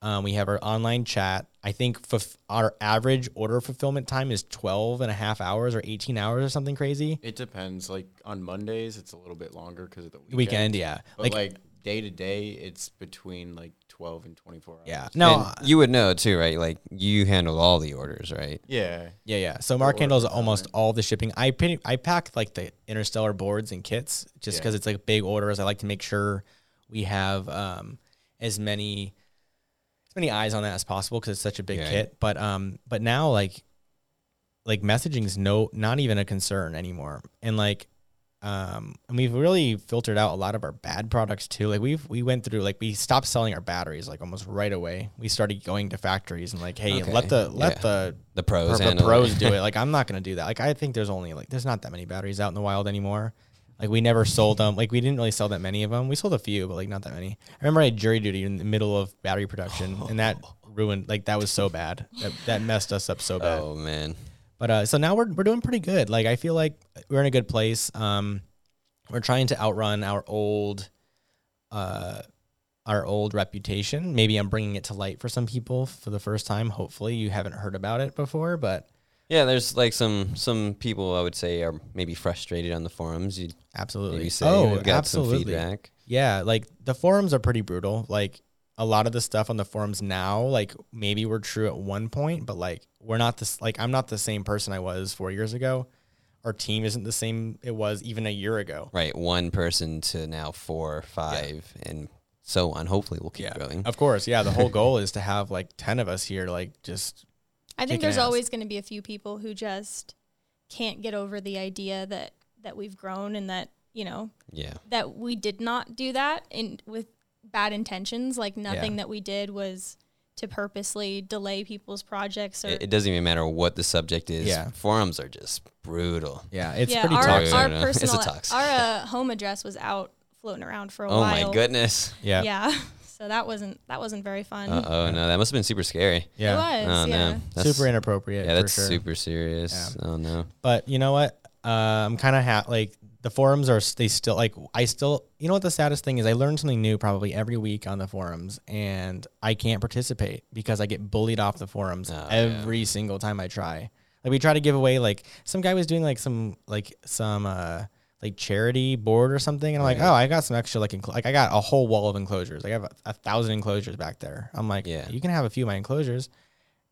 Um, we have our online chat. I think fulf- our average order fulfillment time is 12 and a half hours or 18 hours or something crazy. It depends. Like on Mondays, it's a little bit longer because of the weekend. Weekend, yeah. But Like, like, day to day, it's between like 12 and 24 hours. yeah. No, And you would know too, right? Like you handle all the orders, right? Yeah. Yeah, yeah. So Mark handles fulfillment. almost all the shipping. I pin, I pack like the interstellar boards and kits just Yeah. because it's like big orders. I like to make sure we have um, as many as many eyes on that as possible because it's such a big Yeah. kit. But um, but now like like messaging is no not even a concern anymore. And like um, and we've really filtered out a lot of our bad products too. Like we've we went through like we stopped selling our batteries like almost right away. We started going to factories and like, hey, Okay. let the let Yeah. the The pros the pros do [laughs] it. Like I'm not gonna do that. Like I think there's only like there's not that many batteries out in the wild anymore. Like we never sold them. Like we didn't really sell that many of them. We sold a few, but like not that many. I remember I had jury duty in the middle of battery production, and that [laughs] ruined. Like that was so bad. That, that messed us up so bad. Oh man. But uh, so now we're we're doing pretty good. Like I feel like we're in a good place. Um, we're trying to outrun our old, uh, our old reputation. Maybe I'm bringing it to light for some people for the first time. Hopefully, you haven't heard about it before, but Yeah, there's like some some people I would say are maybe frustrated on the forums. You absolutely. say oh, we've got absolutely. some feedback. Yeah, like the forums are pretty brutal. Like a lot of the stuff on the forums now, like maybe we're true at one point, but like we're not this. Like I'm not the same person I was four years ago. Our team isn't the same it was even a year ago. Right, one person to now four, five, and so on. Hopefully, we'll keep growing. Of course, yeah. The whole [laughs] goal is to have like ten of us here, like just I think there's ass. always going to be a few people who just can't get over the idea that that we've grown and that you know Yeah, that we did not do that in with bad intentions. Like nothing that we did was to purposely delay people's projects or it, it doesn't even matter what the subject is. Yeah. Forums are just brutal. yeah, it's yeah, pretty our, toxic. our No, no, [laughs] it's a personal toxic. our [laughs] uh, home address was out floating around for a Oh while. my goodness. yeah, Yeah. [laughs] So that wasn't that wasn't very fun. Uh oh no, that must have been super scary. yeah. It was. Oh yeah. no, that's, Super inappropriate. Yeah, for that's sure. super serious. Oh no. But you know what? Uh, I'm kind of ha- like the forums are they still like I still you know what the saddest thing is I learn something new probably every week on the forums and I can't participate because I get bullied off the forums Oh, yeah. every single time I try. Like we try to give away like some guy was doing like some like some uh like charity board or something and I'm like oh I got some extra like like I got a whole wall of enclosures Like I have a, a thousand enclosures back there I'm like Yeah. you can have a few of my enclosures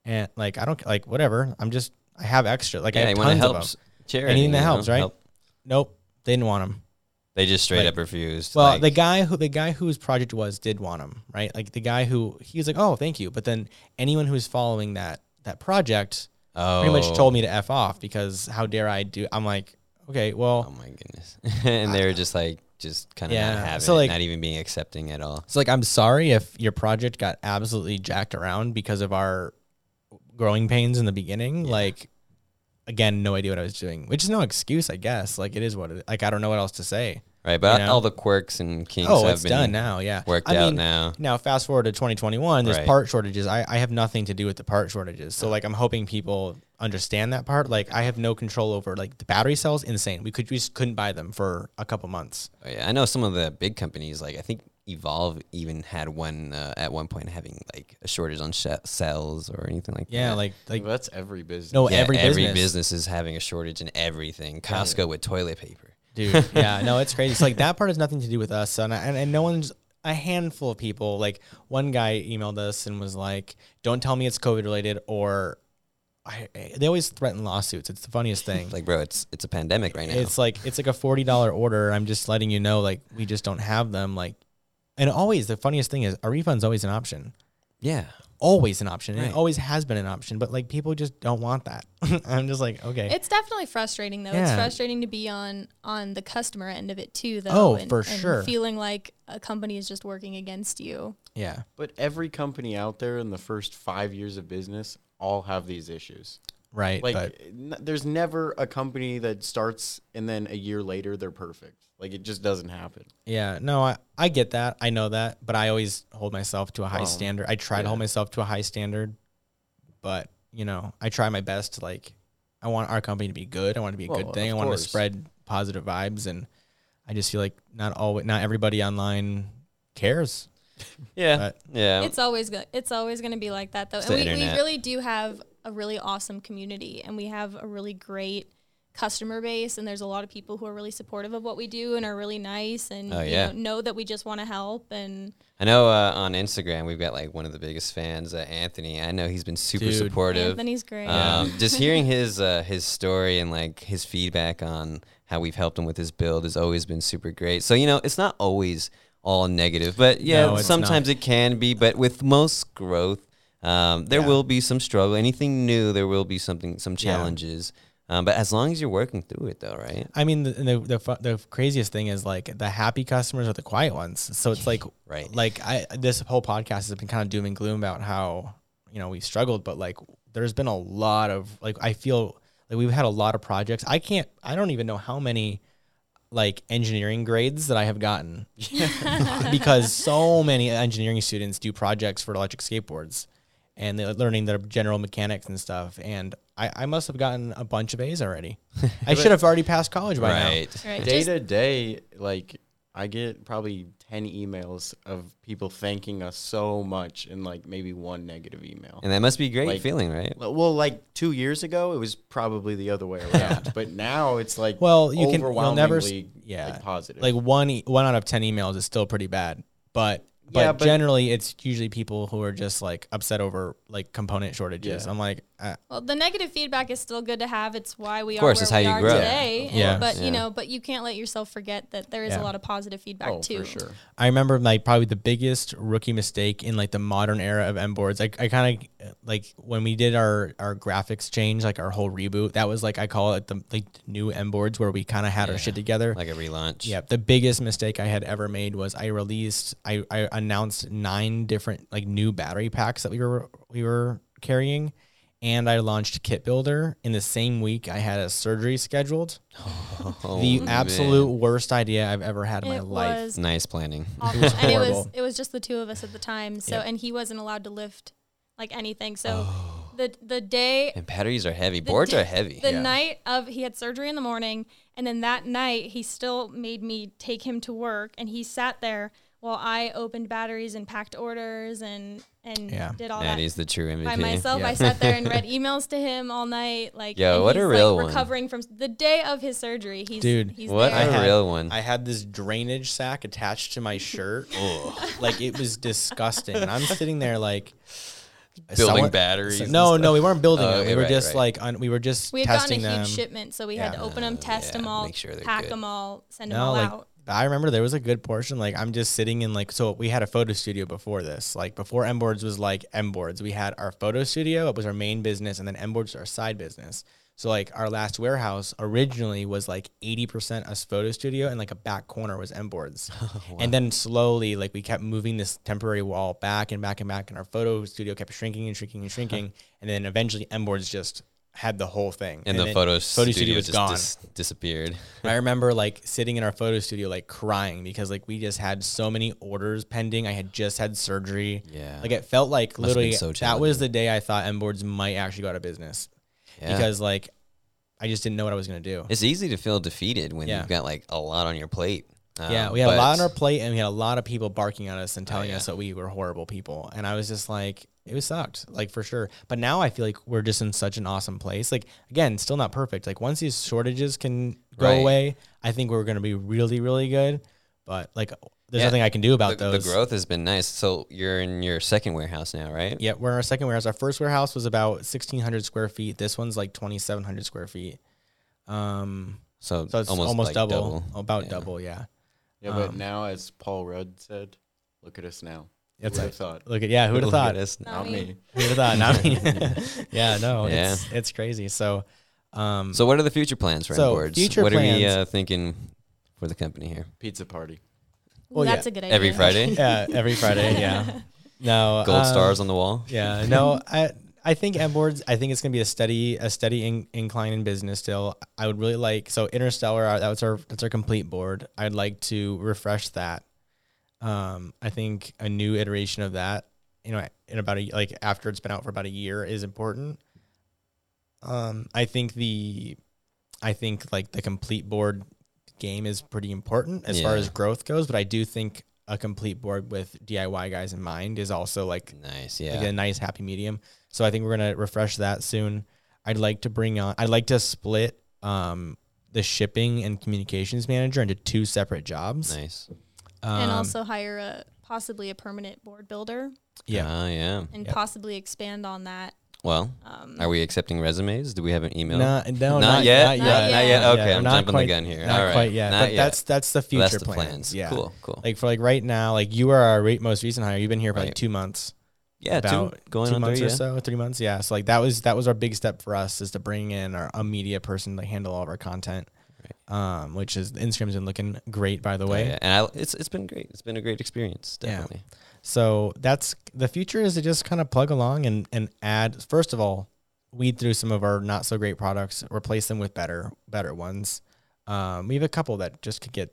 and like I don't like whatever I'm just I have extra like I have you want to tons of help them. charity. Anything that you know, helps, right? help. Nope, they didn't want them. They just straight Like- up refused. Well, like- the guy who the guy whose project was did want him, right? Like the guy who he was like, "Oh, thank you," but then anyone who's following that that project oh, pretty much told me to f off because how dare I do? I'm like, okay, well, Oh my goodness. [laughs] and they were just like, just kind of Yeah, not having so, it, like- not even being accepting at all. it's like I'm sorry if your project got absolutely jacked around because of our growing pains in the beginning. Yeah. Like, again, no idea what I was doing, which is no excuse, I guess. Like it is what it. Like I don't know what else to say. Right, but You know? all the quirks and kinks Oh, have been done now. Yeah, worked I out now. Now, fast forward to 2021, there's Right. part shortages. I, I have nothing to do with the part shortages. So, like, I'm hoping people understand that part. Like, I have no control over, like, the battery cells, insane. We could we just couldn't buy them for a couple months. Oh, yeah, I know some of the big companies, like I think Evolve even had one uh, at one point having like a shortage on sh- cells or anything like Yeah, that. like like Well, that's every business. no Yeah, every every business. business is having a shortage in everything. Costco with toilet paper. Dude. Yeah, no, it's crazy. It's like that part has nothing to do with us, and, and and no one's a handful of people. Like one guy emailed us and was like, "Don't tell me it's COVID related," or I, they always threaten lawsuits. It's the funniest [laughs] thing. Like, bro, it's it's a pandemic right now. It's like it's like a forty dollar order. I'm just letting you know, like we just don't have them. Like, and always the funniest thing is a refund's always an option. yeah, Always an option. and Right. It always has been an option. But like people just don't want that. [laughs] I'm just like, okay. It's definitely frustrating though. It's frustrating to be on on the customer end of it too though. Oh, and, for and sure. Feeling like a company is just working against you. yeah. But every company out there in the first five years of business all have these issues. Right. Like, but n- there's never a company that starts and then a year later they're perfect. Like, it just doesn't happen. Yeah, no, I, I get that. I know that, but I always hold myself to a high Oh, standard. I try to hold myself to a high standard, but you know, I try my best to like I want our company to be good. I want it to be a Well, good thing. I of want to spread positive vibes and I just feel like not always not everybody online cares. [laughs] yeah, But- yeah. It's always good. it's always going to be like that though. It's And we, we really do have a really awesome community and we have a really great customer base and there's a lot of people who are really supportive of what we do and are really nice and Oh, you know, know that we just want to help and I know uh, on Instagram we've got like one of the biggest fans, uh, Anthony. I know he's been super Dude. supportive. Anthony's great. Um, just [laughs] hearing his uh, his story and like his feedback on how we've helped him with his build has always been super great. So you know, it's not always all negative, but yeah, No, it's sometimes it can be. But with most growth, um, there Yeah. will be some struggle. Anything new, there will be something, some Yeah. Um, but as long as you're working through it, though, right? I mean, the the the, fu- the craziest thing is like the happy customers are the quiet ones. So it's like [laughs] Right. like I this whole podcast has been kind of doom and gloom about how you know we've struggled, but like there's been a lot of like I feel like we've had a lot of projects. I can't I don't even know how many like engineering grades that I have gotten [laughs] because so many engineering students do projects for electric skateboards and they're learning their general mechanics and stuff. And I, I must have gotten a bunch of A's already. [laughs] I should have already passed college by now. Right. right. Day Just- to day, like, I get probably 10 emails of people thanking us so much and like maybe one negative email. And that must be a great Like- feeling, right? Well, like two years ago, it was probably the other way [laughs] around. but now it's like Well, you can- you'll never s- yeah. like, positive. like one e- one out of ten emails is still pretty bad. But but, Yeah, but- generally it's usually people who are just like upset over like component shortages. Yeah. I'm like, uh, Well, the negative feedback is still good to have. It's why we Of course, are it's where how we you are grow. today. Yeah. And- but Yeah. you know, but you can't let yourself forget that there is Yeah. a lot of positive feedback oh, too. for sure. I remember like probably the biggest rookie mistake in like the modern era of M boards. I, I kind of like when we did our our graphics change, like our whole reboot. That was like I call it the like new M boards where we kind of had our shit together. Like a relaunch. Yeah, the biggest mistake I had ever made was I released I, I announced nine different like new battery packs that we were we were carrying and I launched Kit Builder in the same week I had a surgery scheduled. Oh, the man. absolute worst idea I've ever had in my life. was nice planning. [laughs] awful. was and it was it was just the two of us at the time. So Yep. and he wasn't allowed to lift like anything. So Oh. the the day And batteries are heavy. Boards d- are heavy. the Yeah. night of he had surgery in the morning and then that night he still made me take him to work and he sat there while I opened batteries and packed orders and and Yeah. did all That that is the true MVP. by myself. Yeah. I sat there and read [laughs] emails to him all night. Like, yeah, and what a real like, one. recovering from the day of his surgery. He's Dude, he's What there. I a had- real one. I had this drainage sack attached to my shirt. [laughs] like it was disgusting. And I'm sitting there like Building someone- batteries. So- no, stuff. no, we weren't building Oh, them. okay, we were just right. like on, we were just we had gotten testing a huge them. shipment, so we had to open them, test yeah, them all, make sure pack good. them all, send them all like out. I remember there was a good portion. Like I'm just sitting in like so we had a photo studio before this. Like before M boards was like M boards. We had our photo studio. It was our main business, and then M boards our side business. So like our last warehouse originally was like 80% us photo studio and like a back corner was M boards. [laughs] And then slowly like we kept moving this temporary wall back and back and back and our photo studio kept shrinking and shrinking and shrinking. [laughs] and then eventually M boards just had the whole thing. and, the then photo, photo studio was just gone. dis- disappeared. I [laughs] remember like sitting in our photo studio, like crying because like we just had so many orders pending. I had just had surgery. Yeah. Like it felt like Must've literally so that was the day I thought M boards might actually go out of business Yeah. because like I just didn't know what I was gonna do. it's easy to feel defeated when Yeah. you've got like a lot on your plate. Yeah, Um, we had a lot on our plate, and we had a lot of people barking at us and telling yeah. us that we were horrible people. And I was just like, it was sucked, like for sure. But now I feel like we're just in such an awesome place. Like again, still not perfect. Like once these shortages can go Right. away, I think we're gonna be really, really good. But like, there's Yeah, nothing I can do about the, those. the growth has been nice. So you're in your second warehouse now, right? Yeah, we're in our second warehouse. Our first warehouse was about 1,600 square feet. This one's like 2,700 square feet. Um, So, so it's almost, like double, about Yeah. double. Yeah. Yeah, but Um, now, as Paul Rudd said, look at us now. It's Who would've thought? look at yeah, who'd have Look thought? at us. Not Not me. me. Who'd have thought? Not me. [laughs] [laughs] yeah, no, Yeah. it's it's crazy. So, um, So what are the future plans for So, boards? future what are we plans- uh, thinking for the company here? Pizza party. Ooh, Well, yeah, that's a good idea. Every Friday? [laughs] yeah, every Friday. Yeah. No Gold um, stars on the wall. Yeah, no, I I think M boards. I think it's gonna be a steady a steady in, incline in business. Still, I would really like so Interstellar. uh, That was our that's our complete board. I'd like to refresh that. Um, I think a new iteration of that, you know, in about a like after it's been out for about a year, is important. Um, I think the, I think like the complete board game is pretty important as far as growth goes. But I do think a complete board with DIY guys in mind is also like Nice. like Yeah. a nice happy medium. So I think we're gonna refresh that soon. I'd like to bring on. I'd like to split um, the shipping and communications manager into two separate jobs. nice. Um, and also hire a possibly a permanent board builder yeah, Oh, yeah. and Yep. possibly expand on that. Well, Um, are we accepting resumes? Do we have an email? no, no, not, yet? not Not yet, yet. Not Okay, Yeah, I'm not jumping quite- the gun here. Not All right. quite yet, Not but yet. that's that's the future that's the plans. plans. Yeah, Cool. Cool. Like for like right now, like you are our rate most recent hire. You've been here for like two months. Yeah. about two, going two on months three. or yeah. so, three months. Yeah. So like that was that was our big step for us is to bring in our a media person to handle all of our content. Um, which is Instagram's been looking great by the Oh, way. yeah. And I, it's it's been great. It's been a great experience. Yeah. Definitely. So that's the future is to just kind of plug along and and add first of all, weed through some of our not so great products, replace them with better better ones. Um, we have a couple that just could get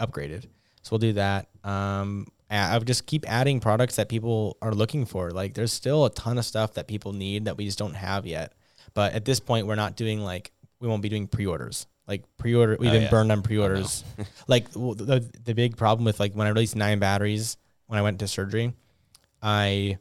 upgraded, so we'll do that. Um, I would just keep adding products that people are looking for. Like there's still a ton of stuff that people need that we just don't have yet. But at this point, we're not doing like we won't be doing pre-orders. Like pre-order, we've Oh, been yeah. burned on pre-orders. [laughs] like the the big problem with like when I released nine batteries when I went to surgery, I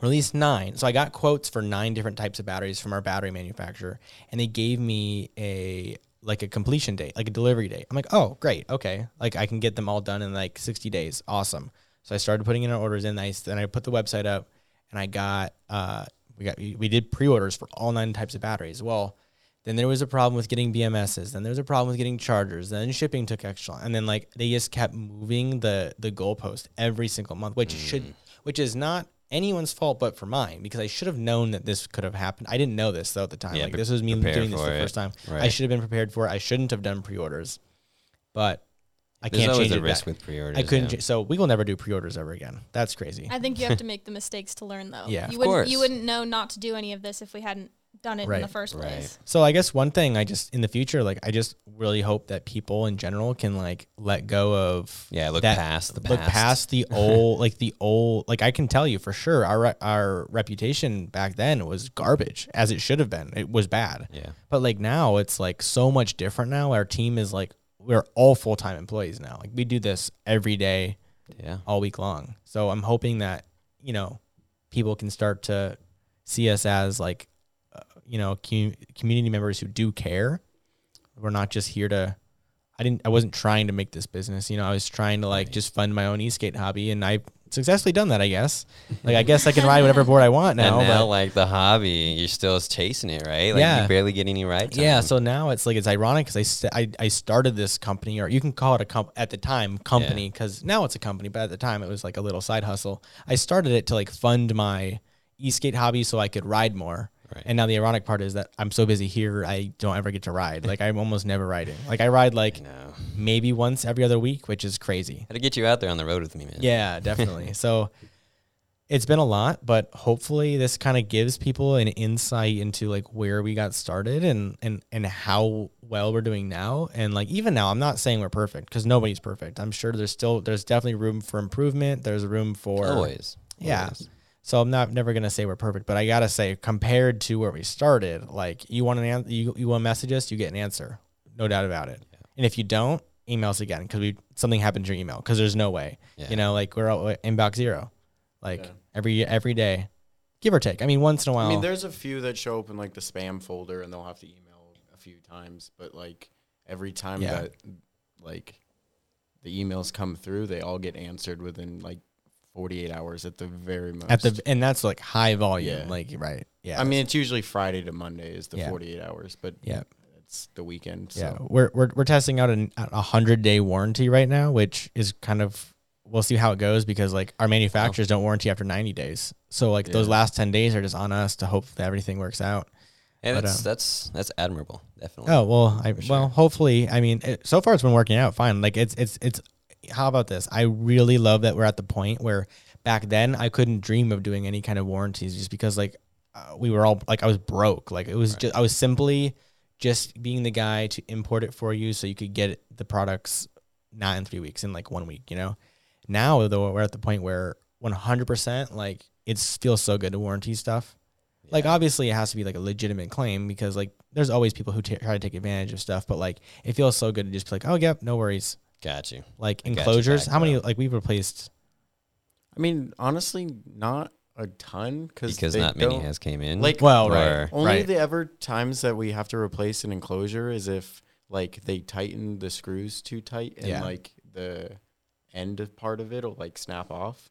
released nine. So I got quotes for nine different types of batteries from our battery manufacturer, and they gave me a like a completion date, like a delivery date. I'm like, oh, great, okay, like I can get them all done in like 60 days. Awesome. So I started putting in our orders in. I then I put the website up, and I got uh we got we did pre-orders for all nine types of batteries. Well. Then there was a problem with getting BMSs. Then there was a problem with getting chargers. Then shipping took extra. And then like they just kept moving the the goalpost every single month, which should which is not anyone's fault but for mine because I should have known that this could have happened. I didn't know this though at the time. Yeah, like this was me doing this for the it. first time. I should have been prepared for it. I shouldn't have done pre-orders. But I There's can't always change a it risk back. with pre-orders. I couldn't. yeah. cha- so we will never do pre-orders ever again. That's crazy. I think you have to make the mistakes to learn, though. Yeah. you Of wouldn't. You wouldn't know not to do any of this if we hadn't done it in the first Right. place. So I guess one thing I just in the future, like I just really hope that people in general can like let go of Yeah, look that- past the look past. past the [laughs] old like the old like I can tell you for sure our re- our reputation back then was garbage as it should have been. It was bad. Yeah. But like now it's like so much different now. Our team is like we're all full-time employees now. Like we do this every day Yeah. all week long. So I'm hoping that, you know, people can start to see us as like, you know, com- community members who do care. We're not just here to. I didn't. I wasn't trying to make this business. You know, I was trying to like just fund my own e-skate hobby, and I successfully done that. I guess. [laughs] Like I guess I can ride whatever board I want now. and now, but- like the hobby, you're still chasing it, right? Like Yeah. you barely get any rides. Yeah, so now it's like it's ironic because I, I I started this company, or you can call it a comp at the time company because now it's a company, but at the time it was like a little side hustle. I started it to like fund my e-skate hobby so I could ride more. Right. And now the ironic part is that I'm so busy here, I don't ever get to ride. Like I'm almost never riding. Like I ride like I maybe once every other week, which is crazy. Had to get you out there on the road with me, man. Yeah, definitely. [laughs] so it's been a lot, but hopefully this kind of gives people an insight into like where we got started and and and how well we're doing now. And like even now, I'm not saying we're perfect because nobody's perfect. I'm sure there's still there's definitely room for improvement. There's room for Always. yeah. Always. So I'm not never gonna say we're perfect, but I gotta say compared to where we started, like you want an an- you you want to message us, you get an answer, no doubt about it. And if you don't, email us again because we something happened to your email because there's no way. Yeah. You know, like we're all inbox zero, like Yeah. every every day, give or take. I mean, once in a while. I mean, there's a few that show up in like the spam folder, and they'll have to email a few times. But like every time Yeah. that like the emails come through, they all get answered within like 48 hours at the very most. at the and that's like high volume. Yeah. Like right. Yeah. I mean, it's usually Friday to Monday is the Yeah. 48 hours, but yeah. it's the weekend. Yeah, we're we're we're testing out an, a hundred day warranty right now, which is kind of we'll see how it goes because like our manufacturers don't warranty after ninety days. So like those last ten days are just on us to hope that everything works out. And But, that's um, that's that's admirable, definitely. Oh well, I For well hopefully. I mean, it, so far it's been working out fine. Like it's it's it's. How about this? I really love that we're at the point where back then I couldn't dream of doing any kind of warranties just because like uh, we were all like I was broke. Like it was just I was simply just being the guy to import it for you so you could get the products not in three weeks in like one week. You know. Now though we're at the point where 100% like it feels so good to warranty stuff. Like obviously it has to be like a legitimate claim because like there's always people who t- try to take advantage of stuff, but like it feels so good to just be like, oh yep, no worries. Got you. Like I got you enclosures, how many bro. like we've replaced? I mean, honestly, not a ton cause Because they not many has came in. Like- Well, Or- right, Only right. the ever times that we have to replace an enclosure is if like they tighten the screws too tight and Yeah. like the end part of it will like snap off,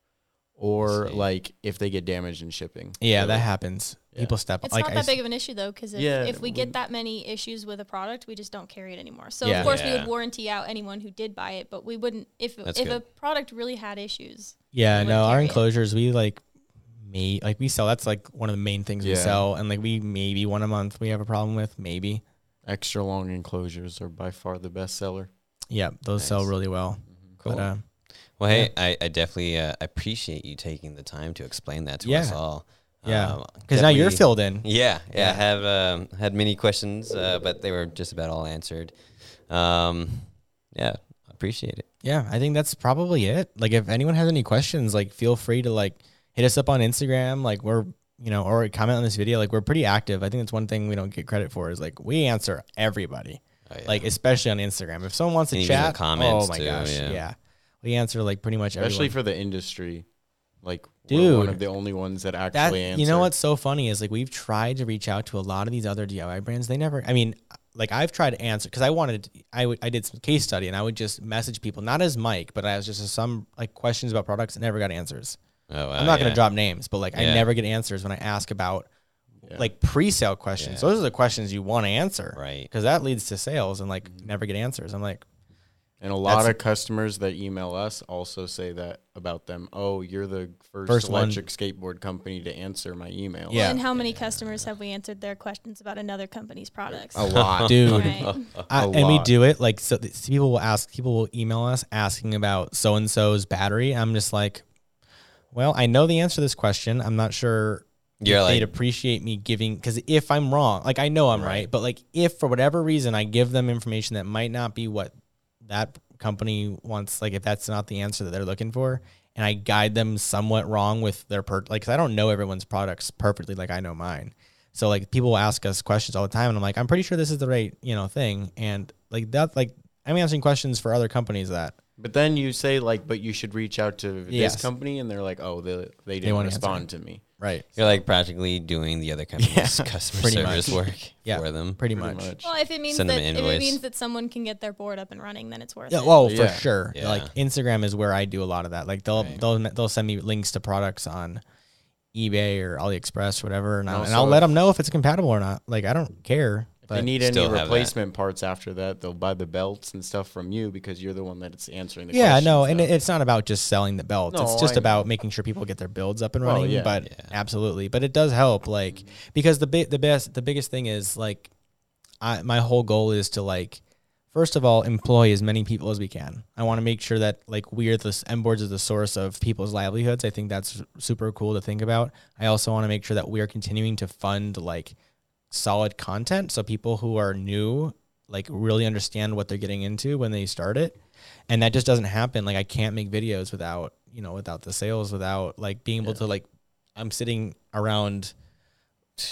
or like if they get damaged in shipping. yeah, So, that happens. yeah. People step It's like not I that s- big of an issue though, because if, Yeah, if we we- get that many issues with a product, we just don't carry it anymore. So Yeah. of course we Yeah. would warranty out anyone who did buy it, but we wouldn't if That's if a good. product really had issues. Yeah, we no, wouldn't our carry it. enclosures we like may like we sell that's like one of the main things we Yeah. sell and like we maybe one a month we have a problem with, maybe. Extra long enclosures are by far the best seller. Yeah, those sell Nice. really well. cool. But uh well, hey, I, I definitely uh, appreciate you taking the time to explain that to Yeah. us all. yeah. Um, Cuz now you're filled in. Yeah, yeah, Yeah. I have um, had many questions, uh, but they were just about all answered. Um, yeah, appreciate it. Yeah, I think that's probably it. Like if anyone has any questions, like feel free to like hit us up on Instagram. Like we're you know, or comment on this video. Like we're pretty active. I think that's one thing we don't get credit for is like we answer everybody. Oh, yeah. Like especially on Instagram. If someone wants to And even the chat, comments, oh my too, gosh, yeah. yeah. We answer like pretty much Especially everyone. for the industry, like Dude. we're one of the only ones that that actually answer. you know what's so funny is like we've tried to reach out to a lot of these other DIY brands. They never. I mean, like I've tried to answer because I wanted. I would- I did some case study and I would just message people, not as Mike, but as just some like questions about products. and never got answers. oh, wow, I'm not yeah. gonna drop names, but like I never get answers when I ask about Yeah. like pre-sale questions. Yeah. Those are the questions you want to answer, Right. Because that leads to sales and like Mm-hmm. never get answers. I'm like, And a lot That's- of customers that email us also say that about them. Oh, you're the first, First one. electric skateboard company to answer my email. Yeah. And how many customers have we answered their questions about another company's products? a lot, [laughs] dude. Right. I, A and we do it like so. People will ask, people will email us asking about so and so's battery. I'm just like, well, I know the answer to this question. I'm not sure. You're like- they'd appreciate me giving because if I'm wrong, like I know I'm right. Right. but like if for whatever reason I give them information that might not be what that company wants, like if that's not the answer that they're looking for, and I guide them somewhat wrong with their per like 'cause I don't know everyone's products perfectly like I know mine. So like people will ask us questions all the time, and I'm like, I'm pretty sure this is the right you know thing, and like that like I'm answering questions for other companies that But then you say like, but you should reach out to Yes. this company, and they're like, oh, they they didn't won't answer. respond to me. Right You're like practically doing the other company's [laughs] customer service much. work [laughs] Yeah, for them. pretty, Pretty much. much. Well, if it means Send that if it means that someone can get their board up and running, then it's worth Yeah, it. well, for sure. Yeah. Like Instagram is where I do a lot of that. Like they'll Right. they'll they'll send me links to products on eBay or AliExpress or whatever, and, I'll, and Also, I'll let them know if it's compatible or not. Like I don't care. But they need any still have that. replacement parts after that, they'll buy the belts and stuff from you because you're the one that's answering the yeah, no, and it's not about just selling the belts. No, it's just I about making sure people get their builds up and Well, running. yeah. But Yeah. absolutely, but it does help. Like because the big the best the biggest thing is like, I my whole goal is to like. First of all, employ as many people as we can. I want to make sure that like we are the M boards is the source of people's livelihoods. I think that's super cool to think about. I also want to make sure that we are continuing to fund like solid content so people who are new like really understand what they're getting into when they start it. And that just doesn't happen. Like I can't make videos without, you know, without the sales, without like being able to like I'm sitting around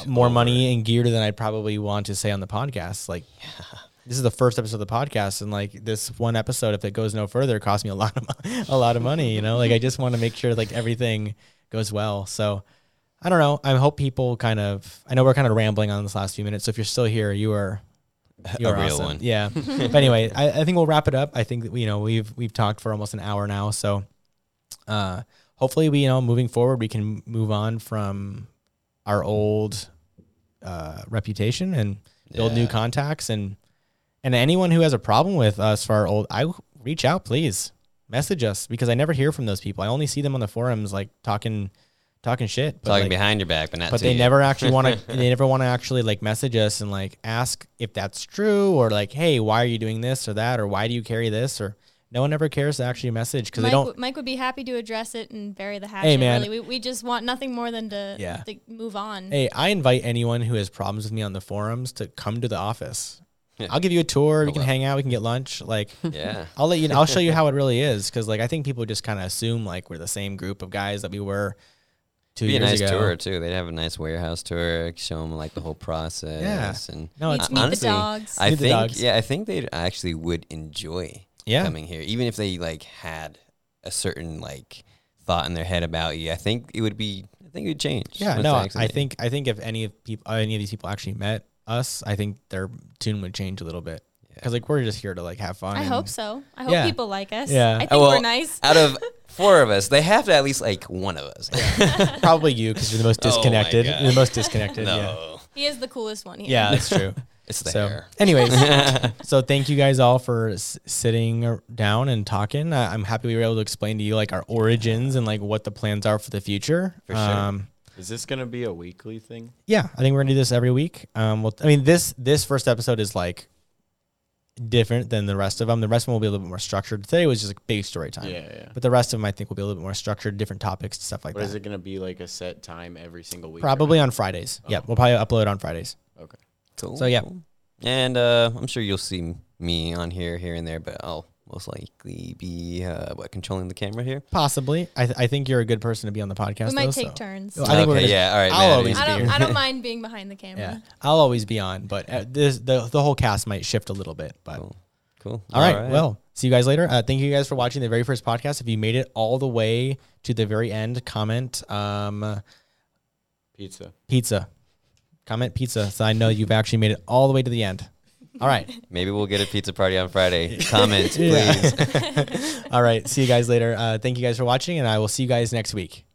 more Over. money and gear than I'd probably want to say on the podcast. Like [laughs] this is the first episode of the podcast, and like this one episode, if it goes no further, cost me a lot of [laughs] a lot of money. You know, like I just want to make sure like everything goes well. So I don't know. I hope people kind of. I know we're kind of rambling on this last few minutes. So if you're still here, you are. You A real awesome. one. Yeah. [laughs] but anyway, I, I think we'll wrap it up. I think that, you know we've we've talked for almost an hour now, so uh, hopefully we you know moving forward we can move on from our old uh, reputation and build new contacts and and anyone who has a problem with us for our old I reach out please message us because I never hear from those people I only see them on the forums like talking talking shit but Talking like, behind your back, but not. but to they you. never actually want to [laughs] they never want to actually like message us and like ask if that's true or like hey why are you doing this or that or why do you carry this or no one ever cares to actually message because they Mike, don't Mike would be happy to address it and bury the hatchet. Hey, man. Really. We, we just want nothing more than to, Yeah. to move on. Hey, I invite anyone who has problems with me on the forums to come to the office. Yeah. I'll give you a tour. We oh, can up. hang out. We can get lunch. Like, [laughs] Yeah. I'll let you. Know, I'll show you [laughs] how it really is. Because like I think people just kind of assume like we're the same group of guys that we were two Be a nice ago. tour too. They'd have a nice warehouse tour, show them like the whole process. Yeah. And No, it's meet honestly, the dogs. I Meet the think dogs. yeah, I think they actually would enjoy yeah. coming here, even if they like had a certain like thought in their head about you. I think it would be. I think it would change. Yeah. once No, they I actually- think I think if any of people, uh, any of these people actually met us, I think their tune would change a little bit. Because like we're just here to like have fun. I and- hope so. I hope Yeah. people like us. Yeah. I uh, think Oh, well, we're nice. out of [laughs] four of us, they have to at least like one of us. [laughs] Probably you because you're the most Oh my disconnected. God. you're the most disconnected. Yeah. no, He is the coolest one here. Yeah, that's true. [laughs] it's the so, hair. anyways, [laughs] so thank you guys all for s- sitting ar- down and talking. Uh, I'm happy we were able to explain to you like our origins and like what the plans are for the future. For sure. Um, Is this gonna be a weekly thing? yeah, I think we're gonna do this every week. Um, well, I mean this this first episode is like different than the rest of them. The rest of them will be a little bit more structured. Today was just like big story time. Yeah, yeah. But the rest of them, I think, will be a little bit more structured, different topics, stuff like But is that. it gonna be like a set time every single week? Probably on Fridays. Yeah, Oh. we'll probably upload on Fridays. Okay. Cool. So, yeah. And uh, I'm sure you'll see me on here, here and there, but I'll most likely be uh, what controlling the camera here. Possibly. I, th- I think you're a good person to be on the podcast. We might though, take so- turns. Well, I think we're gonna- yeah, all right. I'll Maddie. always I be don't. here. I don't [laughs] mind being behind the camera. Yeah, I'll always be on, but uh, this the the whole cast might shift a little bit. But Cool. Cool. all right, well, see you guys later. Uh, thank you guys for watching the very first podcast. If you made it all the way to the very end, comment um, Pizza. pizza. Comment pizza, so I know you've actually made it all the way to the end. All right, [laughs] maybe we'll get a pizza party on Friday. Comment, [laughs] please. [laughs] all right. See you guys later. Uh, thank you guys for watching, and I will see you guys next week.